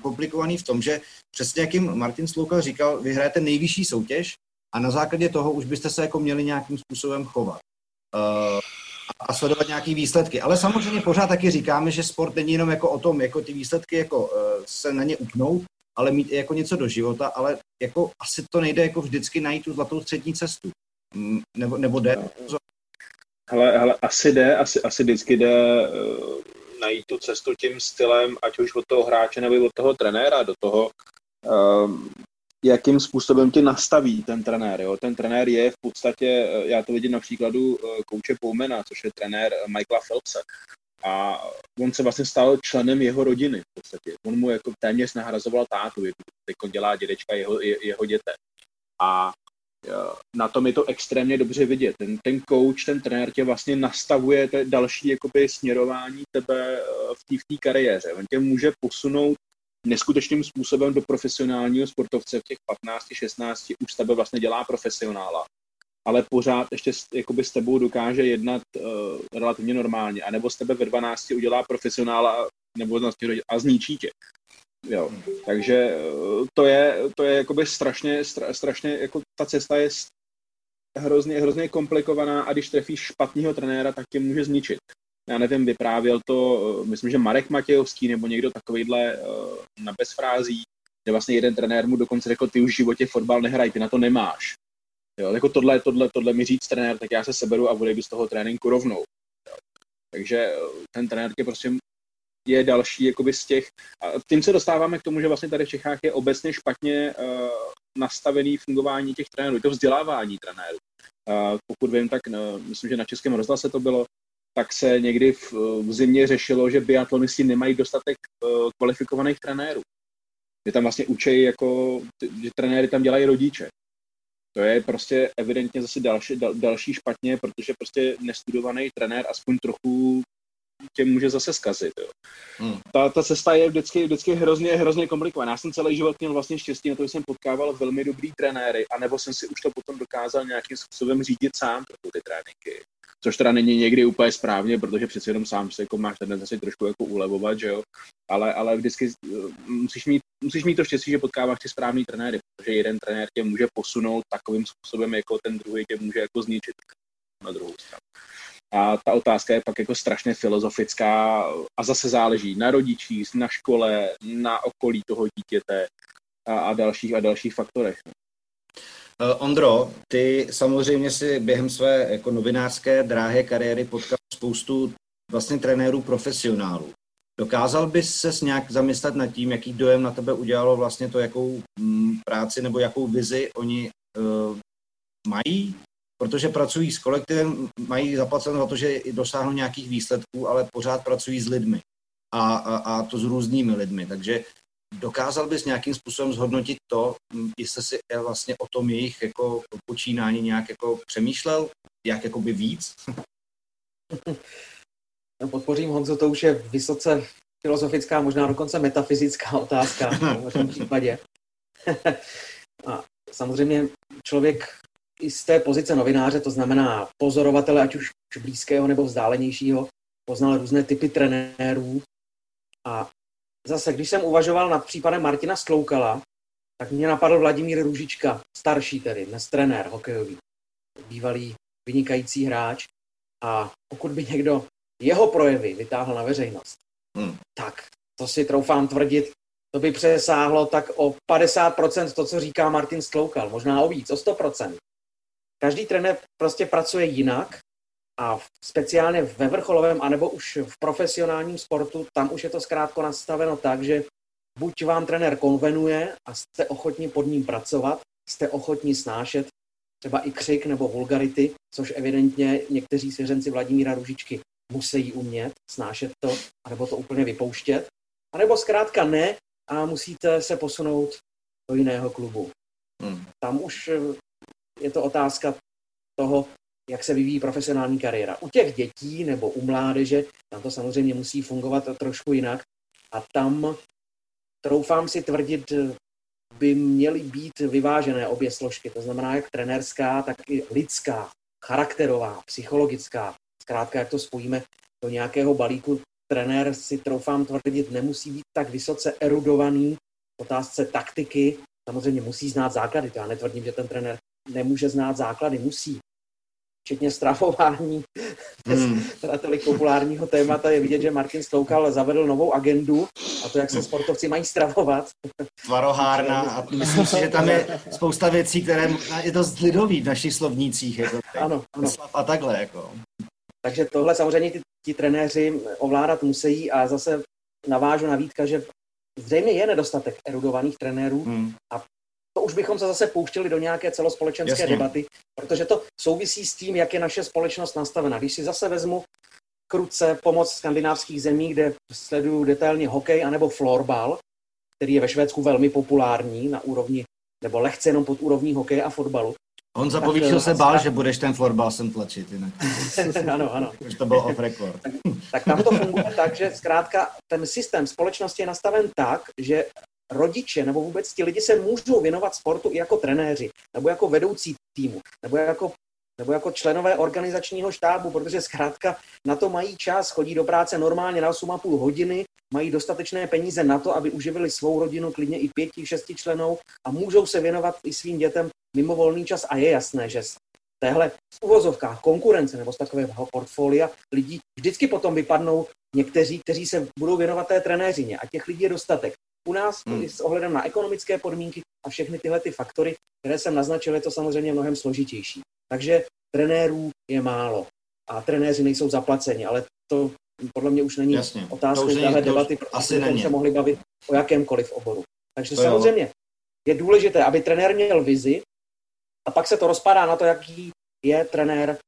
komplikovaný v tom, že přesně jak jim Martin Sloukal říkal, vyhrajete nejvyšší soutěž a na základě toho už byste se jako měli nějakým způsobem chovat. Uh, a sledovat nějaké výsledky. Ale samozřejmě pořád taky říkáme, že sport není jenom jako o tom, jako ty výsledky jako uh, se na ně upnout, ale mít i jako něco do života, ale jako asi to nejde jako vždycky najít tu zlatou střední cestu. Nebo, nebo jde? Hele, hele, asi jde, asi, asi vždycky jde uh, najít tu cestu tím stylem, ať už od toho hráče nebo od toho trenéra, do toho, uh, jakým způsobem ti nastaví ten trenér. Jo? Ten trenér je v podstatě, eh, já to vidím na příkladu kouče Poumena, což je trenér Michaela Phelpse a on se vlastně stal členem jeho rodiny v podstatě. On mu jako téměř nahrazoval tátu, teď dělá dědečka jeho, jeho děte. A e, na tom je to extrémně dobře vidět. Ten, ten coach, ten trenér tě vlastně nastavuje te další jakoby, směrování tebe e, v té kariéře. On tě může posunout neskutečným způsobem do profesionálního sportovce v těch 15-16 už tebe vlastně dělá profesionála ale pořád ještě jakoby s tebou dokáže jednat uh, relativně normálně, a nebo z tebe ve 12 udělá profesionála nebo a zničí tě. Jo. Takže uh, to je, to je jakoby strašně, stra, strašně, jako ta cesta je hrozně, hrozně komplikovaná a když trefíš špatného trenéra, tak tě může zničit. Já nevím, vyprávěl to, uh, myslím, že Marek Matějovský nebo někdo takovýhle uh, na bezfrází, kde vlastně jeden trenér mu dokonce řekl, ty už v životě fotbal nehraj, ty na to nemáš. Jo, jako tohle, tohle, tohle mi říct trenér, tak já se seberu a odejdu z toho tréninku rovnou. Jo. Takže eh, ten trenér tě prostě je další jakoby z těch. A tím se dostáváme k tomu, že vlastně tady v Čechách je obecně špatně uh, nastavený fungování těch trenérů, to vzdělávání trenérů. Uh, pokud vím, tak no, myslím, že na Českém rozhlase to bylo, tak se někdy v, v zimě řešilo, že biatlonisti nemají dostatek uh, kvalifikovaných trenérů. Že tam vlastně učí, jako, že trenéry tam dělají rodiče. To je prostě evidentně zase další, dal, další špatně, protože prostě nestudovaný trenér aspoň trochu tě může zase zkazit. Jo. Hmm. Ta, ta cesta je vždycky, vždycky hrozně, hrozně komplikovaná. Já jsem celý život měl vlastně štěstí na to, že jsem potkával velmi dobrý trenéry, anebo jsem si už to potom dokázal nějakým způsobem řídit sám pro ty tréninky. Což teda není někdy úplně správně, protože přeci jenom sám se jako máš tendenci trošku jako ulevovat, že jo. Ale, ale vždycky eh, musíš mít, musíš mít to štěstí, že potkáváš ty správný trenéry, protože jeden trenér tě může posunout takovým způsobem, jako ten druhý tě může jako zničit na druhou stranu. A ta otázka je pak jako strašně filozofická a zase záleží na rodičích, na škole, na okolí toho dítěte a, a dalších a dalších faktorech. Uh, Ondro, ty samozřejmě si během své jako novinářské dráhy kariéry potkal spoustu vlastně trenérů profesionálů. Dokázal bys se nějak zamyslet nad tím, jaký dojem na tebe udělalo vlastně to, jakou mm, práci nebo jakou vizi oni uh, mají protože pracují s kolektivem, mají zaplaceno za to, že dosáhnou nějakých výsledků, ale pořád pracují s lidmi a, a, a to s různými lidmi. Takže dokázal bys nějakým způsobem zhodnotit to, jestli si vlastně o tom jejich jako počínání nějak jako přemýšlel, jak jakoby víc? No, podpořím Honzo, to už je vysoce filozofická, možná dokonce metafyzická otázka v tom případě. a samozřejmě člověk i z té pozice novináře, to znamená pozorovatele, ať už blízkého nebo vzdálenějšího, poznal různé typy trenérů. A zase, když jsem uvažoval nad případem Martina Sloukala, tak mě napadl Vladimír Růžička, starší tedy, dnes trenér hokejový, bývalý vynikající hráč. A pokud by někdo jeho projevy vytáhl na veřejnost, hmm. tak to si troufám tvrdit, to by přesáhlo tak o 50% to, co říká Martin Skloukal, možná o víc, o 100% každý trenér prostě pracuje jinak a speciálně ve vrcholovém anebo už v profesionálním sportu, tam už je to zkrátko nastaveno tak, že buď vám trenér konvenuje a jste ochotni pod ním pracovat, jste ochotni snášet třeba i křik nebo vulgarity, což evidentně někteří svěřenci Vladimíra Ružičky musí umět snášet to, nebo to úplně vypouštět, anebo zkrátka ne a musíte se posunout do jiného klubu. Hmm. Tam už je to otázka toho, jak se vyvíjí profesionální kariéra. U těch dětí nebo u mládeže, tam to samozřejmě musí fungovat trošku jinak. A tam, troufám si tvrdit, by měly být vyvážené obě složky. To znamená jak trenérská, tak i lidská, charakterová, psychologická. Zkrátka, jak to spojíme do nějakého balíku, trenér si troufám tvrdit, nemusí být tak vysoce erudovaný v otázce taktiky. Samozřejmě musí znát základy. To já netvrdím, že ten trenér nemůže znát základy, musí. Včetně stravování, hmm. teda tolik populárního témata je vidět, že Martin Stoukal zavedl novou agendu a to, jak se sportovci mají stravovat. Tvarohárna a myslím si, že tam je spousta věcí, které je to lidový v našich slovnících. Jako ano, ano. A takhle. Jako. Takže tohle samozřejmě ti, ti trenéři ovládat musí a zase navážu na Vítka, že zřejmě je nedostatek erudovaných trenérů hmm. a to už bychom se zase pouštili do nějaké celospolečenské Jasně. debaty, protože to souvisí s tím, jak je naše společnost nastavena. Když si zase vezmu kruce pomoc skandinávských zemí, kde sleduju detailně hokej anebo florbal, který je ve Švédsku velmi populární na úrovni, nebo lehce jenom pod úrovní hokeje a fotbalu. On zapovíčil se bál, že budeš ten florbal sem tlačit. Jinak. ano, ano. Už to byl off record. tak, tak tam to funguje tak, že zkrátka ten systém společnosti je nastaven tak, že rodiče nebo vůbec ti lidi se můžou věnovat sportu i jako trenéři, nebo jako vedoucí týmu, nebo jako nebo jako členové organizačního štábu, protože zkrátka na to mají čas, chodí do práce normálně na 8,5 hodiny, mají dostatečné peníze na to, aby uživili svou rodinu, klidně i pěti, šesti členou a můžou se věnovat i svým dětem mimo volný čas a je jasné, že z téhle v uvozovkách konkurence nebo z takového portfolia lidí vždycky potom vypadnou někteří, kteří se budou věnovat té trenéřině a těch lidí je dostatek. U nás hmm. s ohledem na ekonomické podmínky a všechny tyhle ty faktory, které jsem naznačil, je to samozřejmě mnohem složitější. Takže trenérů je málo a trenéři nejsou zaplaceni, ale to podle mě už není Jasně. otázkou téhle debaty, protože bychom se mohli bavit o jakémkoliv oboru. Takže to samozřejmě je důležité, aby trenér měl vizi a pak se to rozpadá na to, jaký je trenér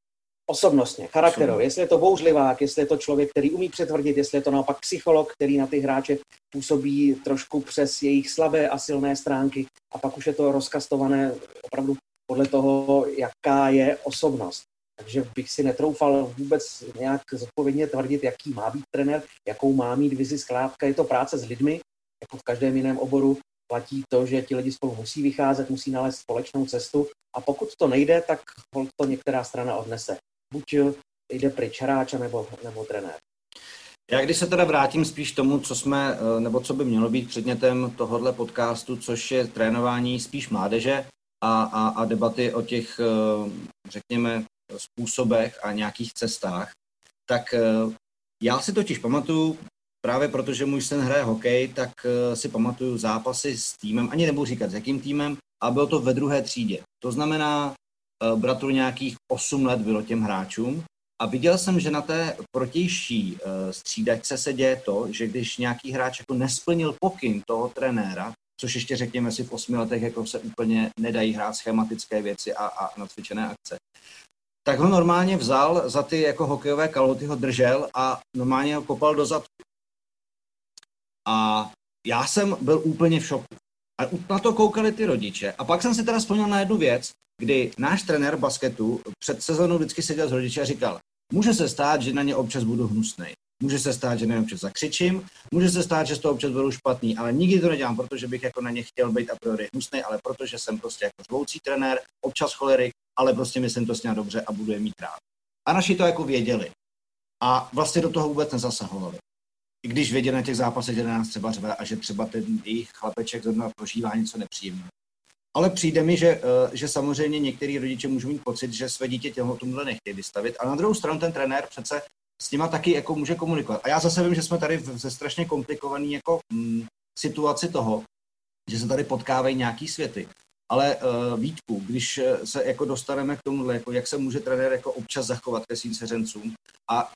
osobnostně, charakterově. Jestli je to bouřlivák, jestli je to člověk, který umí přetvrdit, jestli je to naopak psycholog, který na ty hráče působí trošku přes jejich slabé a silné stránky a pak už je to rozkastované opravdu podle toho, jaká je osobnost. Takže bych si netroufal vůbec nějak zodpovědně tvrdit, jaký má být trenér, jakou má mít vizi. Zkrátka je to práce s lidmi, jako v každém jiném oboru. Platí to, že ti lidi spolu musí vycházet, musí nalézt společnou cestu a pokud to nejde, tak to některá strana odnese. Buď jde pryč hráč nebo, nebo trenér. Já když se teda vrátím spíš tomu, co jsme, eh, nebo co by mělo být předmětem tohohle podcastu, což je trénování spíš mládeže a, a, a debaty o těch, eh, řekněme, způsobech a nějakých cestách, tak eh, já si totiž pamatuju, právě protože můj syn hraje hokej, tak eh, si pamatuju zápasy s týmem, ani nebudu říkat s jakým týmem, a bylo to ve druhé třídě. To znamená, eh, bratru nějakých 8 let bylo těm hráčům a viděl jsem, že na té protější střídačce se děje to, že když nějaký hráč jako nesplnil pokyn toho trenéra, což ještě řekněme si v osmi letech jako se úplně nedají hrát schematické věci a, a nacvičené akce, tak ho normálně vzal za ty jako hokejové kalhoty, ho držel a normálně ho kopal do zadku. A já jsem byl úplně v šoku. A na to koukali ty rodiče. A pak jsem si teda vzpomněl na jednu věc, kdy náš trenér basketu před sezónou vždycky seděl s rodiči a říkal, může se stát, že na ně občas budu hnusnej. Může se stát, že na ně občas zakřičím, může se stát, že z toho občas budu špatný, ale nikdy to nedělám, protože bych jako na ně chtěl být a priori hnusnej, ale protože jsem prostě jako řvoucí trenér, občas cholerik ale prostě myslím to s dobře a budu je mít rád. A naši to jako věděli. A vlastně do toho vůbec nezasahovali. I když věděli na těch zápasech, že nás třeba řve a že třeba ten jejich chlapeček zrovna prožívá něco nepříjemného. Ale přijde mi, že, eh, že samozřejmě některý rodiče můžou mít pocit, že své dítě těho tomhle nechtějí vystavit. A na druhou stranu ten trenér přece s nima taky jako může komunikovat. A já zase vím, že jsme tady ze strašně komplikované jako mm, situaci toho, že se tady potkávají nějaký světy. Ale uh, Vítku, když eh, se jako dostaneme k tomu, jako jak se může trenér jako občas zachovat ke svým seřencům a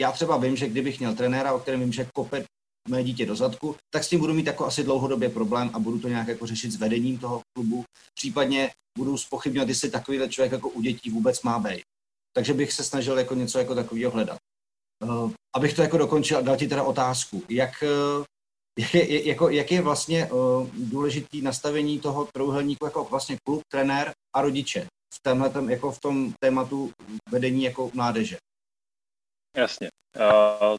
já třeba vím, že kdybych měl trenéra, o kterém vím, že kope mé dítě do zadku, tak s tím budu mít jako asi dlouhodobě problém a budu to nějak jako řešit s vedením toho klubu. Případně budu spochybňovat, jestli takovýhle člověk jako u dětí vůbec má být. Takže bych se snažil jako něco jako takového hledat. Uh, abych to jako dokončil a dal ti teda otázku. Jak, uh, jak je, jako, jak je vlastně uh, důležitý nastavení toho trouhelníku jako vlastně klub, trenér a rodiče v tomhle, jako v tom tématu vedení jako mládeže? Jasně.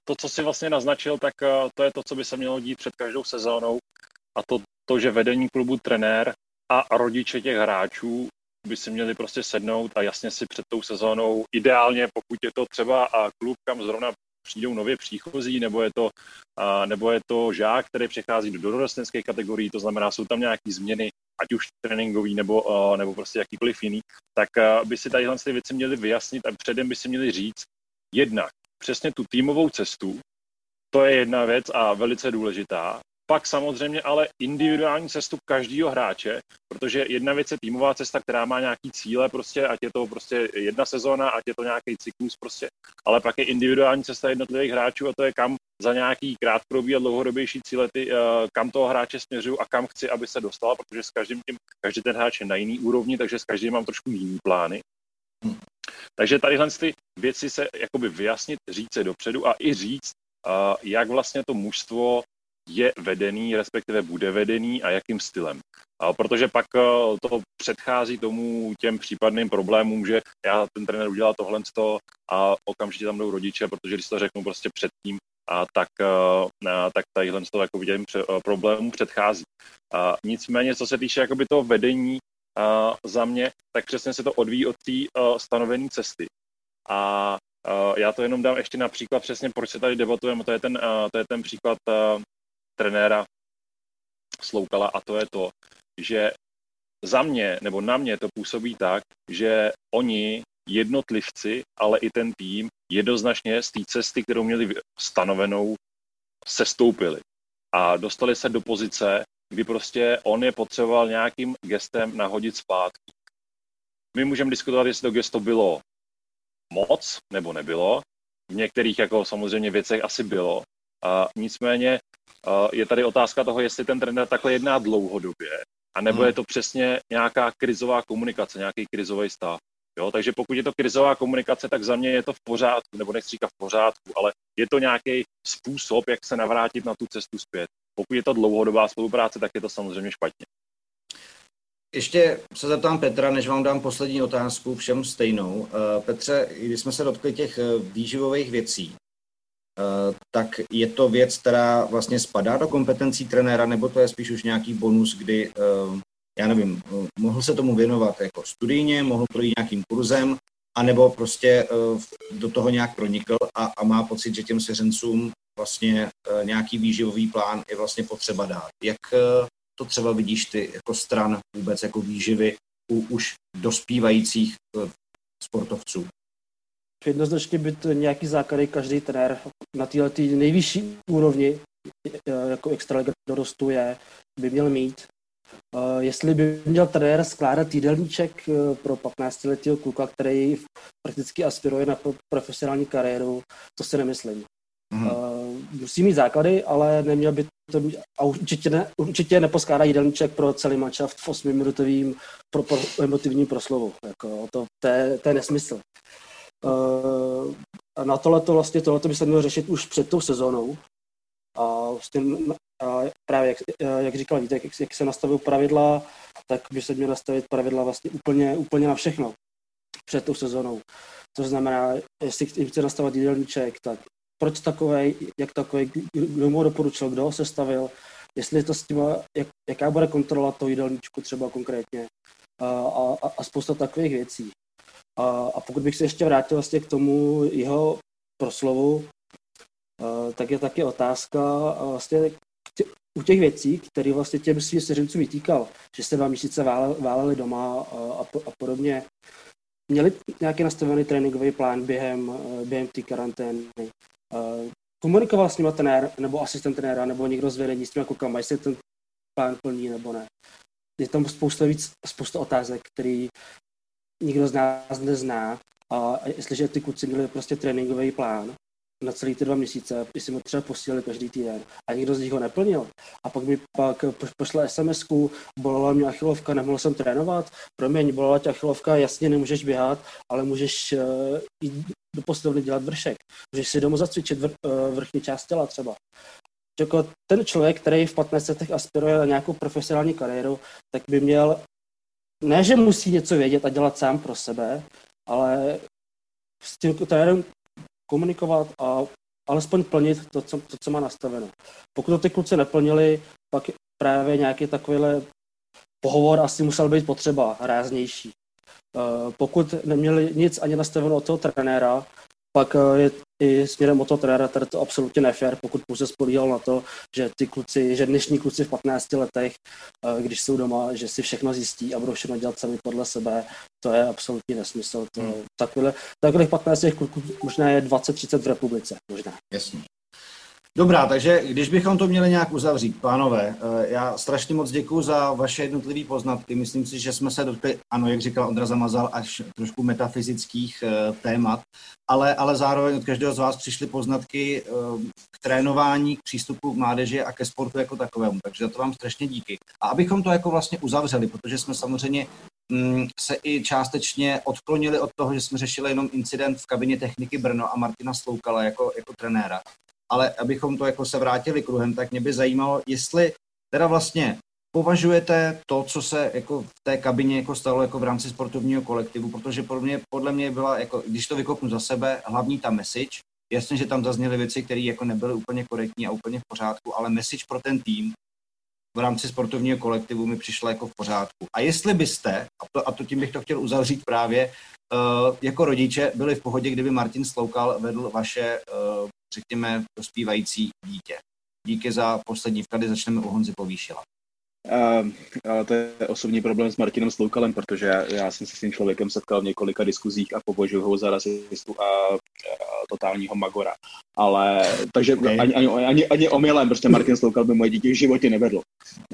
To, co si vlastně naznačil, tak to je to, co by se mělo dít před každou sezónou a to, to, že vedení klubu, trenér a rodiče těch hráčů by si měli prostě sednout a jasně si před tou sezónou, ideálně pokud je to třeba a klub, kam zrovna přijdou nově příchozí, nebo je to, nebo je to žák, který přechází do dorostenské kategorii, to znamená, jsou tam nějaké změny, ať už tréninkový nebo, nebo prostě jakýkoliv jiný, tak by si tadyhle ty věci měli vyjasnit a předem by si měli říct jednak přesně tu týmovou cestu, to je jedna věc a velice důležitá pak samozřejmě ale individuální cestu každého hráče, protože jedna věc je týmová cesta, která má nějaký cíle, prostě, ať je to prostě jedna sezóna, ať je to nějaký cyklus, prostě, ale pak je individuální cesta jednotlivých hráčů a to je kam za nějaký krátkodobý a dlouhodobější cíle, ty, uh, kam toho hráče směřuju a kam chci, aby se dostal, protože s každým tím, každý ten hráč je na jiný úrovni, takže s každým mám trošku jiný plány. Takže tadyhle ty věci se jakoby vyjasnit, říct se dopředu a i říct, jak vlastně to mužstvo je vedený, respektive bude vedený a jakým stylem. A protože pak eh, to předchází tomu těm případným problémům, že já ten trenér udělal tohle a okamžitě tam jdou rodiče, protože když to řeknu prostě předtím, a tak, eh, a, tak tadyhle to jako vidím pře, eh, problémů předchází. A nicméně, co se týče jakoby toho vedení a, za mě, tak přesně se to odvíjí od té stanovené cesty. A a já to jenom dám ještě například přesně, proč se tady debatujeme, to je ten, to je ten příklad trenéra Sloukala a to je to, že za mě nebo na mě to působí tak, že oni jednotlivci, ale i ten tým jednoznačně z té cesty, kterou měli stanovenou, sestoupili a dostali se do pozice, kdy prostě on je potřeboval nějakým gestem nahodit zpátky. My můžeme diskutovat, jestli to gesto bylo moc nebo nebylo. V některých jako samozřejmě věcech asi bylo, a nicméně je tady otázka toho, jestli ten trenér takhle jedná dlouhodobě, A nebo hmm. je to přesně nějaká krizová komunikace, nějaký krizový stav. Jo, takže pokud je to krizová komunikace, tak za mě je to v pořádku, nebo nechci říkat v pořádku, ale je to nějaký způsob, jak se navrátit na tu cestu zpět. Pokud je to dlouhodobá spolupráce, tak je to samozřejmě špatně. Ještě se zeptám Petra, než vám dám poslední otázku, všem stejnou. Eh, Petře, když jsme se dotkli těch eh, výživových věcí, eh, tak je to věc, která vlastně spadá do kompetencí trenéra, nebo to je spíš už nějaký bonus, kdy, já nevím, mohl se tomu věnovat jako studijně, mohl projít nějakým kurzem, anebo prostě do toho nějak pronikl a, a má pocit, že těm svěřencům vlastně nějaký výživový plán je vlastně potřeba dát. Jak to třeba vidíš ty jako stran vůbec jako výživy u už dospívajících eh, sportovců? Jednoznačně by to nějaký základy každý trenér na této nejvyšší úrovni, eh, jako extraliga dorostu je, by měl mít. Jestli by měl trenér skládat jídelníček pro 15-letého kluka, který prakticky aspiruje na profesionální kariéru, to si nemyslím. Mm. Musí mít základy, ale neměl by to mít, a určitě, ne, určitě neposkládá jídelníček pro celý manšaft v 8-minutovým pro, pro, emotivním proslovu. Jako, to, to, je, to je nesmysl. Uh, a na tohle to vlastně tohle by se mělo řešit už před tou sezónou. A, vlastně, a právě jak, jak říkal Vítek, jak, jak se nastavují pravidla, tak by se mělo nastavit pravidla vlastně úplně, úplně na všechno před tou sezónou. To znamená, jestli chce nastavit jídelníček, tak proč takový, jak takový, kdo mu doporučil, kdo ho sestavil, jestli to s tím, jak, jaká bude kontrola toho jídelníčku třeba konkrétně a, a, a spousta takových věcí. A, a pokud bych se ještě vrátil vlastně k tomu jeho proslovu, a, tak je taky otázka vlastně tě, u těch věcí, které vlastně těm svým seřencům vytýkal, že se dva měsíce váleli doma a, a, a podobně, měli nějaký nastavený tréninkový plán během, během té karantény, komunikoval s nimi trenér nebo asistent trenéra nebo někdo z vedení s těmi klukama, jestli ten plán plní nebo ne. Je tam spousta víc, spousta otázek, který nikdo z nás nezná a jestliže ty kluci měli prostě tréninkový plán, na celý ty dva měsíce, jestli mu třeba posílali každý týden a nikdo z nich ho neplnil. A pak mi pak pošle sms bolela mě achilovka, nemohl jsem trénovat, promiň, bolela tě achilovka, jasně nemůžeš běhat, ale můžeš uh, jít do posilovny dělat vršek. Můžeš si domů zacvičit vr, uh, vrchní část těla třeba. Jako ten člověk, který v 15 letech aspiruje na nějakou profesionální kariéru, tak by měl ne, že musí něco vědět a dělat sám pro sebe, ale s tím trenérem komunikovat a alespoň plnit to, co, to, co má nastaveno. Pokud to ty kluci neplnili, pak právě nějaký takovýhle pohovor asi musel být potřeba, ráznější. Eh, pokud neměli nic ani nastaveno od toho trenéra, pak eh, je i směrem od toho trenéra tady to absolutně nefér, pokud pouze spolíhal na to, že ty kluci, že dnešní kluci v 15 letech, eh, když jsou doma, že si všechno zjistí a budou všechno dělat sami podle sebe, to je absolutní nesmysl. To, hmm. takhle, takových 15 kluků možná je 20-30 v republice, možná. Jasně. Dobrá, takže když bychom to měli nějak uzavřít, pánové, eh, já strašně moc děkuji za vaše jednotlivé poznatky. Myslím si, že jsme se dotkli, ano, jak říkal Ondra Zamazal, až trošku metafyzických eh, témat, ale, ale zároveň od každého z vás přišly poznatky eh, k trénování, k přístupu k mládeži a ke sportu jako takovému. Takže za to vám strašně díky. A abychom to jako vlastně uzavřeli, protože jsme samozřejmě mm, se i částečně odklonili od toho, že jsme řešili jenom incident v kabině techniky Brno a Martina Sloukala jako, jako trenéra ale abychom to jako se vrátili kruhem, tak mě by zajímalo, jestli teda vlastně považujete to, co se jako v té kabině jako stalo jako v rámci sportovního kolektivu, protože podle mě, podle mě byla, jako, když to vykopnu za sebe, hlavní ta message, jasně, že tam zazněly věci, které jako nebyly úplně korektní a úplně v pořádku, ale message pro ten tým v rámci sportovního kolektivu mi přišla jako v pořádku. A jestli byste, a to, a to tím bych to chtěl uzavřít právě, uh, jako rodiče byli v pohodě, kdyby Martin Sloukal vedl vaše uh, řekněme, dospívající dítě. Díky za poslední vklady, začneme u Honzy Povýšila. Uh, ale to je osobní problém s Martinem Sloukalem, protože já, já jsem se s tím člověkem setkal v několika diskuzích a považuji ho za rasistu a, a totálního magora. Ale, takže okay. ani, ani, ani, ani omylem, prostě Martin Sloukal by moje dítě v životě nevedl.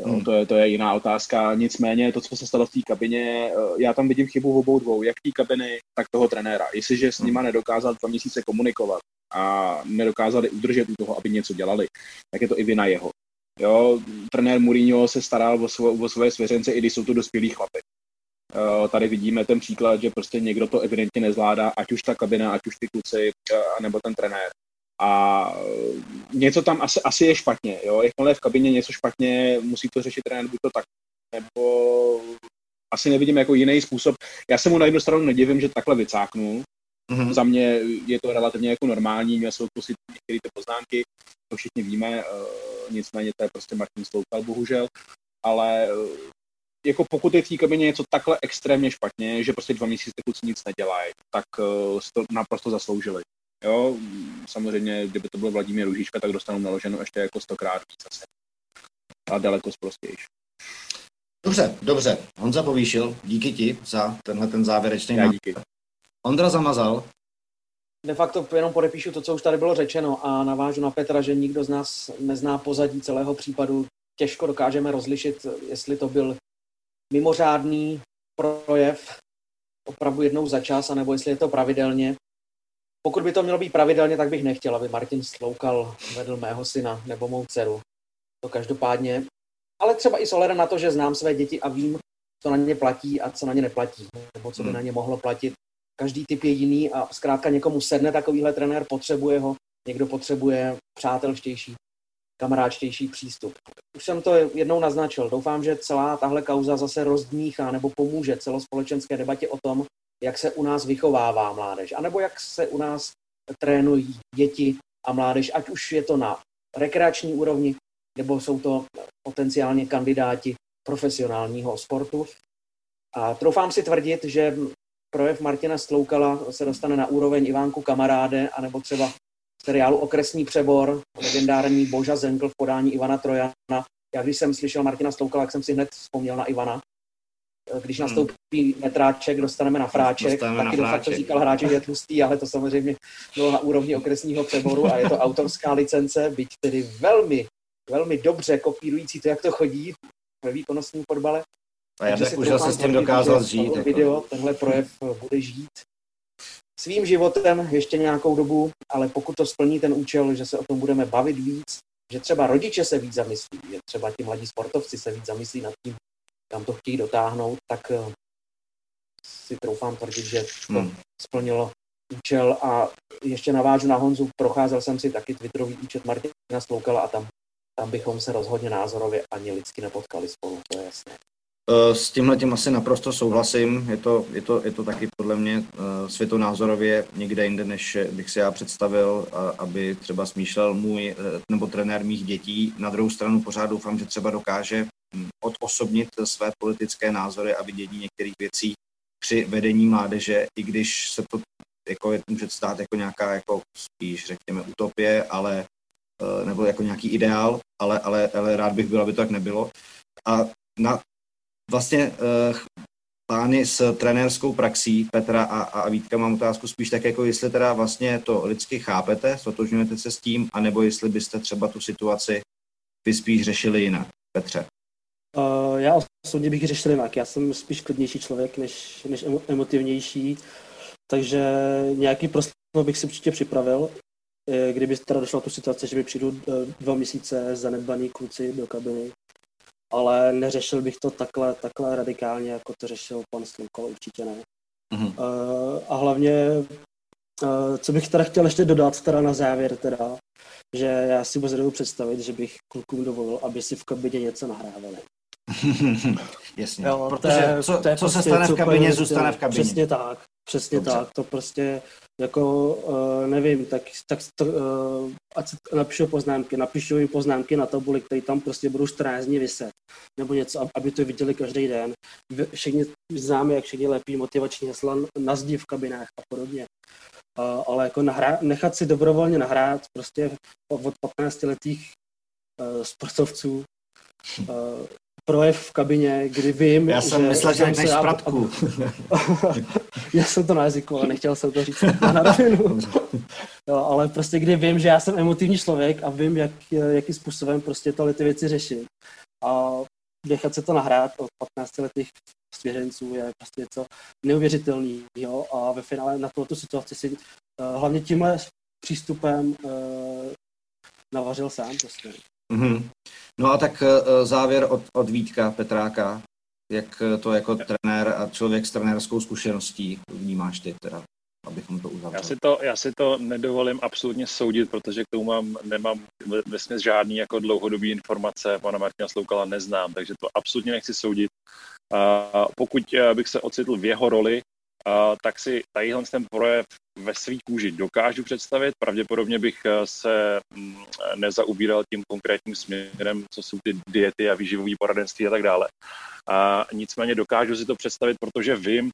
Hmm. To, je, to je jiná otázka. Nicméně to, co se stalo v té kabině, eh, já tam vidím chybu v obou dvou, jak té kabiny, tak toho trenéra. Jestliže s nima nedokázal dva měsíce komunikovat a nedokázali udržet u toho, aby něco dělali, tak je to i vina jeho. Jo, trenér Mourinho se staral o, svo, o svoje svěřence, i když jsou to dospělí chlapy. Tady vidíme ten příklad, že prostě někdo to evidentně nezvládá, ať už ta kabina, ať už ty kluci, uh, nebo ten trenér. A uh, něco tam asi, asi je špatně, jo. Jakmile je v kabině něco špatně, musí to řešit trenér, buď to tak, nebo asi nevidím jako jiný způsob. Já se mu na jednu stranu nedivím, že takhle vycáknu. Mm-hmm. Za mě je to relativně jako normální, měl jsem zkusit některé ty poznámky, to všichni víme, uh, nicméně to je prostě Martin Sloukal, bohužel, ale uh, jako pokud je v té kabině něco takhle extrémně špatně, že prostě dva měsíce kluci nic nedělají, tak uh, to naprosto zasloužili. Jo, samozřejmě, kdyby to byl Vladimír Ružička, tak dostanou naloženo ještě jako stokrát víc asi. A daleko zprostější. Dobře, dobře. Honza povýšil, díky ti za tenhle ten závěrečný Já díky. Ondra zamazal. De facto jenom podepíšu to, co už tady bylo řečeno a navážu na Petra, že nikdo z nás nezná pozadí celého případu. Těžko dokážeme rozlišit, jestli to byl mimořádný projev opravdu jednou za čas, anebo jestli je to pravidelně. Pokud by to mělo být pravidelně, tak bych nechtěl, aby Martin Sloukal vedl mého syna nebo mou dceru. To každopádně. Ale třeba i s na to, že znám své děti a vím, co na ně platí a co na ně neplatí, nebo co by na ně mohlo platit. Každý typ je jiný a zkrátka někomu sedne takovýhle trenér, potřebuje ho, někdo potřebuje přátelštější, kamaráčtější přístup. Už jsem to jednou naznačil. Doufám, že celá tahle kauza zase rozdmíchá nebo pomůže celospolečenské debatě o tom, jak se u nás vychovává mládež, anebo jak se u nás trénují děti a mládež, ať už je to na rekreační úrovni, nebo jsou to potenciálně kandidáti profesionálního sportu. A troufám si tvrdit, že projev Martina Stloukala se dostane na úroveň Ivánku Kamaráde, anebo třeba seriálu Okresní přebor, legendární Boža Zenkl v podání Ivana Trojana. Já když jsem slyšel Martina Stoukala, tak jsem si hned vzpomněl na Ivana. Když hmm. nastoupí metráček, dostaneme na fráček, dostaneme taky na fráček. říkal hráč, že je tlustý, ale to samozřejmě bylo na úrovni okresního přeboru a je to autorská licence, byť tedy velmi, velmi dobře kopírující to, jak to chodí ve výkonnostním fotbale. A já bych už se s tím dokázal. Video, jako. tenhle projev bude žít svým životem ještě nějakou dobu, ale pokud to splní ten účel, že se o tom budeme bavit víc, že třeba rodiče se víc zamyslí, že třeba ti mladí sportovci se víc zamyslí nad tím, kam to chtějí dotáhnout, tak eh, si troufám tvrdit, že to hmm. splnilo účel a ještě navážu na Honzu, procházel jsem si taky Twitterový účet Martina Sloukala a tam, tam bychom se rozhodně názorově ani lidsky nepotkali spolu, to je jasné. Eh, s tímhle tím asi naprosto souhlasím. Je to, je to, je to taky podle mě eh, světonázorově někde jinde, než bych si já představil, aby třeba smýšlel můj eh, nebo trenér mých dětí. Na druhou stranu pořád doufám, že třeba dokáže hm, odosobnit své politické názory a vidění některých věcí při vedení mládeže, i když se to jako je, může stát jako nějaká jako spíš řekněme utopie, ale nebo jako nějaký ideál, ale, ale, ale rád bych byl, aby to tak nebylo. A na vlastně uh, pány s trenérskou praxí Petra a, a Vítka mám otázku spíš tak, jako jestli teda vlastně to lidsky chápete, stotožňujete se s tím, anebo jestli byste třeba tu situaci by spíš řešili jinak. Petře. Uh, já osobně bych řešil jinak. Já jsem spíš klidnější člověk než, než emo, emotivnější, takže nějaký proslov bych si určitě připravil. Eh, kdyby teda došlo tu situaci, že mi přijdu dva měsíce zanedbaný kluci do kabiny, ale neřešil bych to takhle, takhle radikálně, jako to řešil pan Slukol, určitě ne. Mm-hmm. Uh, a hlavně, uh, co bych teda chtěl ještě dodat teda na závěr teda, že já si vůbec představit, že bych klukům dovolil, aby si v kabině něco nahrávali. Jasně, jo, protože co, to je co prostě, se stane v kabině, zůstane v kabině. Přesně tak, přesně Dobře. tak, to prostě jako, uh, nevím, tak, tak uh, ať napíšu poznámky, napíšu jim poznámky na tabuli, které tam prostě budou 14 dní vyset, nebo něco, aby to viděli každý den. Všichni známe, jak všichni lepí motivační hesla na zdi v kabinách a podobně. Uh, ale jako nahrá, nechat si dobrovolně nahrát prostě od 15 letých uh, sportovců uh, projev v kabině, kdy vím, Já jsem že, myslel, že řekneš spratku. já jsem to na jazyku, ale nechtěl jsem to říct na rovinu. jo, ale prostě kdy vím, že já jsem emotivní člověk a vím, jak, jakým způsobem prostě tohle ty věci řešit. A nechat se to nahrát od 15 letých svěřenců je prostě něco neuvěřitelného a ve finále na tuto situaci si uh, hlavně tímhle přístupem uh, navařil sám prostě. Mm-hmm. No a tak eh, závěr od, od Vítka Petráka, jak to jako trenér a člověk s trenérskou zkušeností vnímáš ty teda? abychom to uzavřeli. Já si to, já si to nedovolím absolutně soudit, protože k tomu mám, nemám ve žádný jako dlouhodobý informace, pana Martina Sloukala neznám, takže to absolutně nechci soudit. A pokud eh, bych se ocitl v jeho roli, tak si tadyhle ten projev ve svých kůži dokážu představit. Pravděpodobně bych eh, se mm, nezaubíral tím konkrétním směrem, co jsou ty diety a výživové poradenství a tak dále. A nicméně dokážu si to představit, protože vím,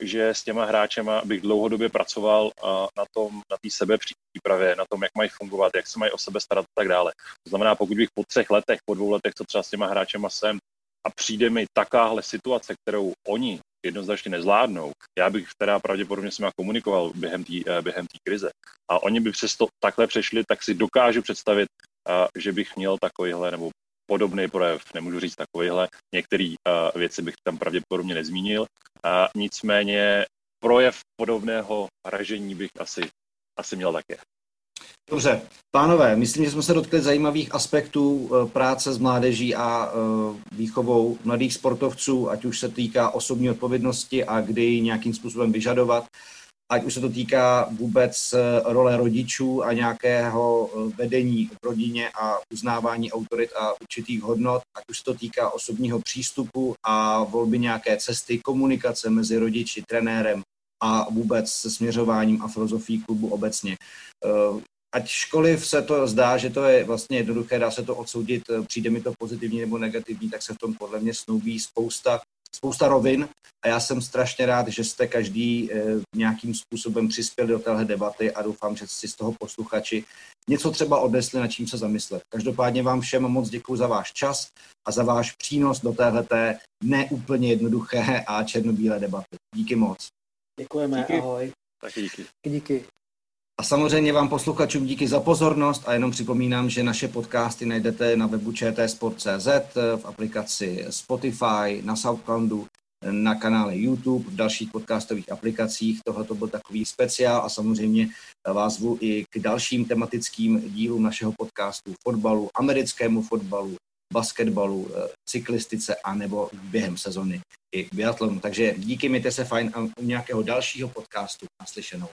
že s těma hráčema bych dlouhodobě pracoval na tom, na té sebepřípravě, na tom, jak mají fungovat, jak se mají o sebe starat a tak dále. To znamená, pokud bych po třech letech, po dvou letech, co třeba s těma hráčema jsem, a přijde mi takáhle situace, kterou oni jednoznačně nezvládnou, já bych teda pravděpodobně s nimi komunikoval během té eh, během krize a oni by přesto takhle přešli, tak si dokážu představit, že bych měl takovýhle, nebo podobný projev, nemůžu říct takovýhle. Některé uh, věci bych tam pravděpodobně nezmínil. Uh, nicméně projev podobného ražení bych asi, asi měl také. Dobře, pánové, myslím, že jsme se dotkli zajímavých aspektů eh, práce s mládeží a výchovou mladých sportovců, ať už se týká osobní odpovědnosti a kdy nějakým způsobem vyžadovat ať už se to týká vůbec eh, role rodičů a nějakého eh, vedení v rodině a uznávání autorit a určitých hodnot, ať už se to týká osobního přístupu a volby nějaké cesty, komunikace mezi rodiči, trenérem a vůbec se směřováním a filozofií klubu obecně. Eh, ať školiv se to zdá, že to je vlastně jednoduché, dá se to odsoudit, přijde mi to pozitivní nebo negativní, tak se v tom podle mě snoubí spousta spousta rovin a já jsem strašně rád, že jste každý eh, nějakým způsobem přispěli do téhle debaty a doufám, že si z toho posluchači něco třeba odnesli, na čím se zamyslet. Každopádně vám všem moc děkuji za váš čas a za váš přínos do téhleté neúplně jednoduché a černobílé debaty. Díky moc. Děkujeme, díky. ahoj. Taky díky. Díky. A samozřejmě vám posluchačům díky za pozornost a jenom připomínám, že naše podcasty najdete na webu čtsport.cz, v aplikaci Spotify, na Soundcloudu, na kanále YouTube, v dalších podcastových aplikacích. Tohle to byl takový speciál a samozřejmě vás zvu i k dalším tematickým dílům našeho podcastu fotbalu, americkému fotbalu, basketbalu, cyklistice a nebo během sezony i biatlonu. Takže díky, mějte se fajn a u nějakého dalšího podcastu naslyšenou.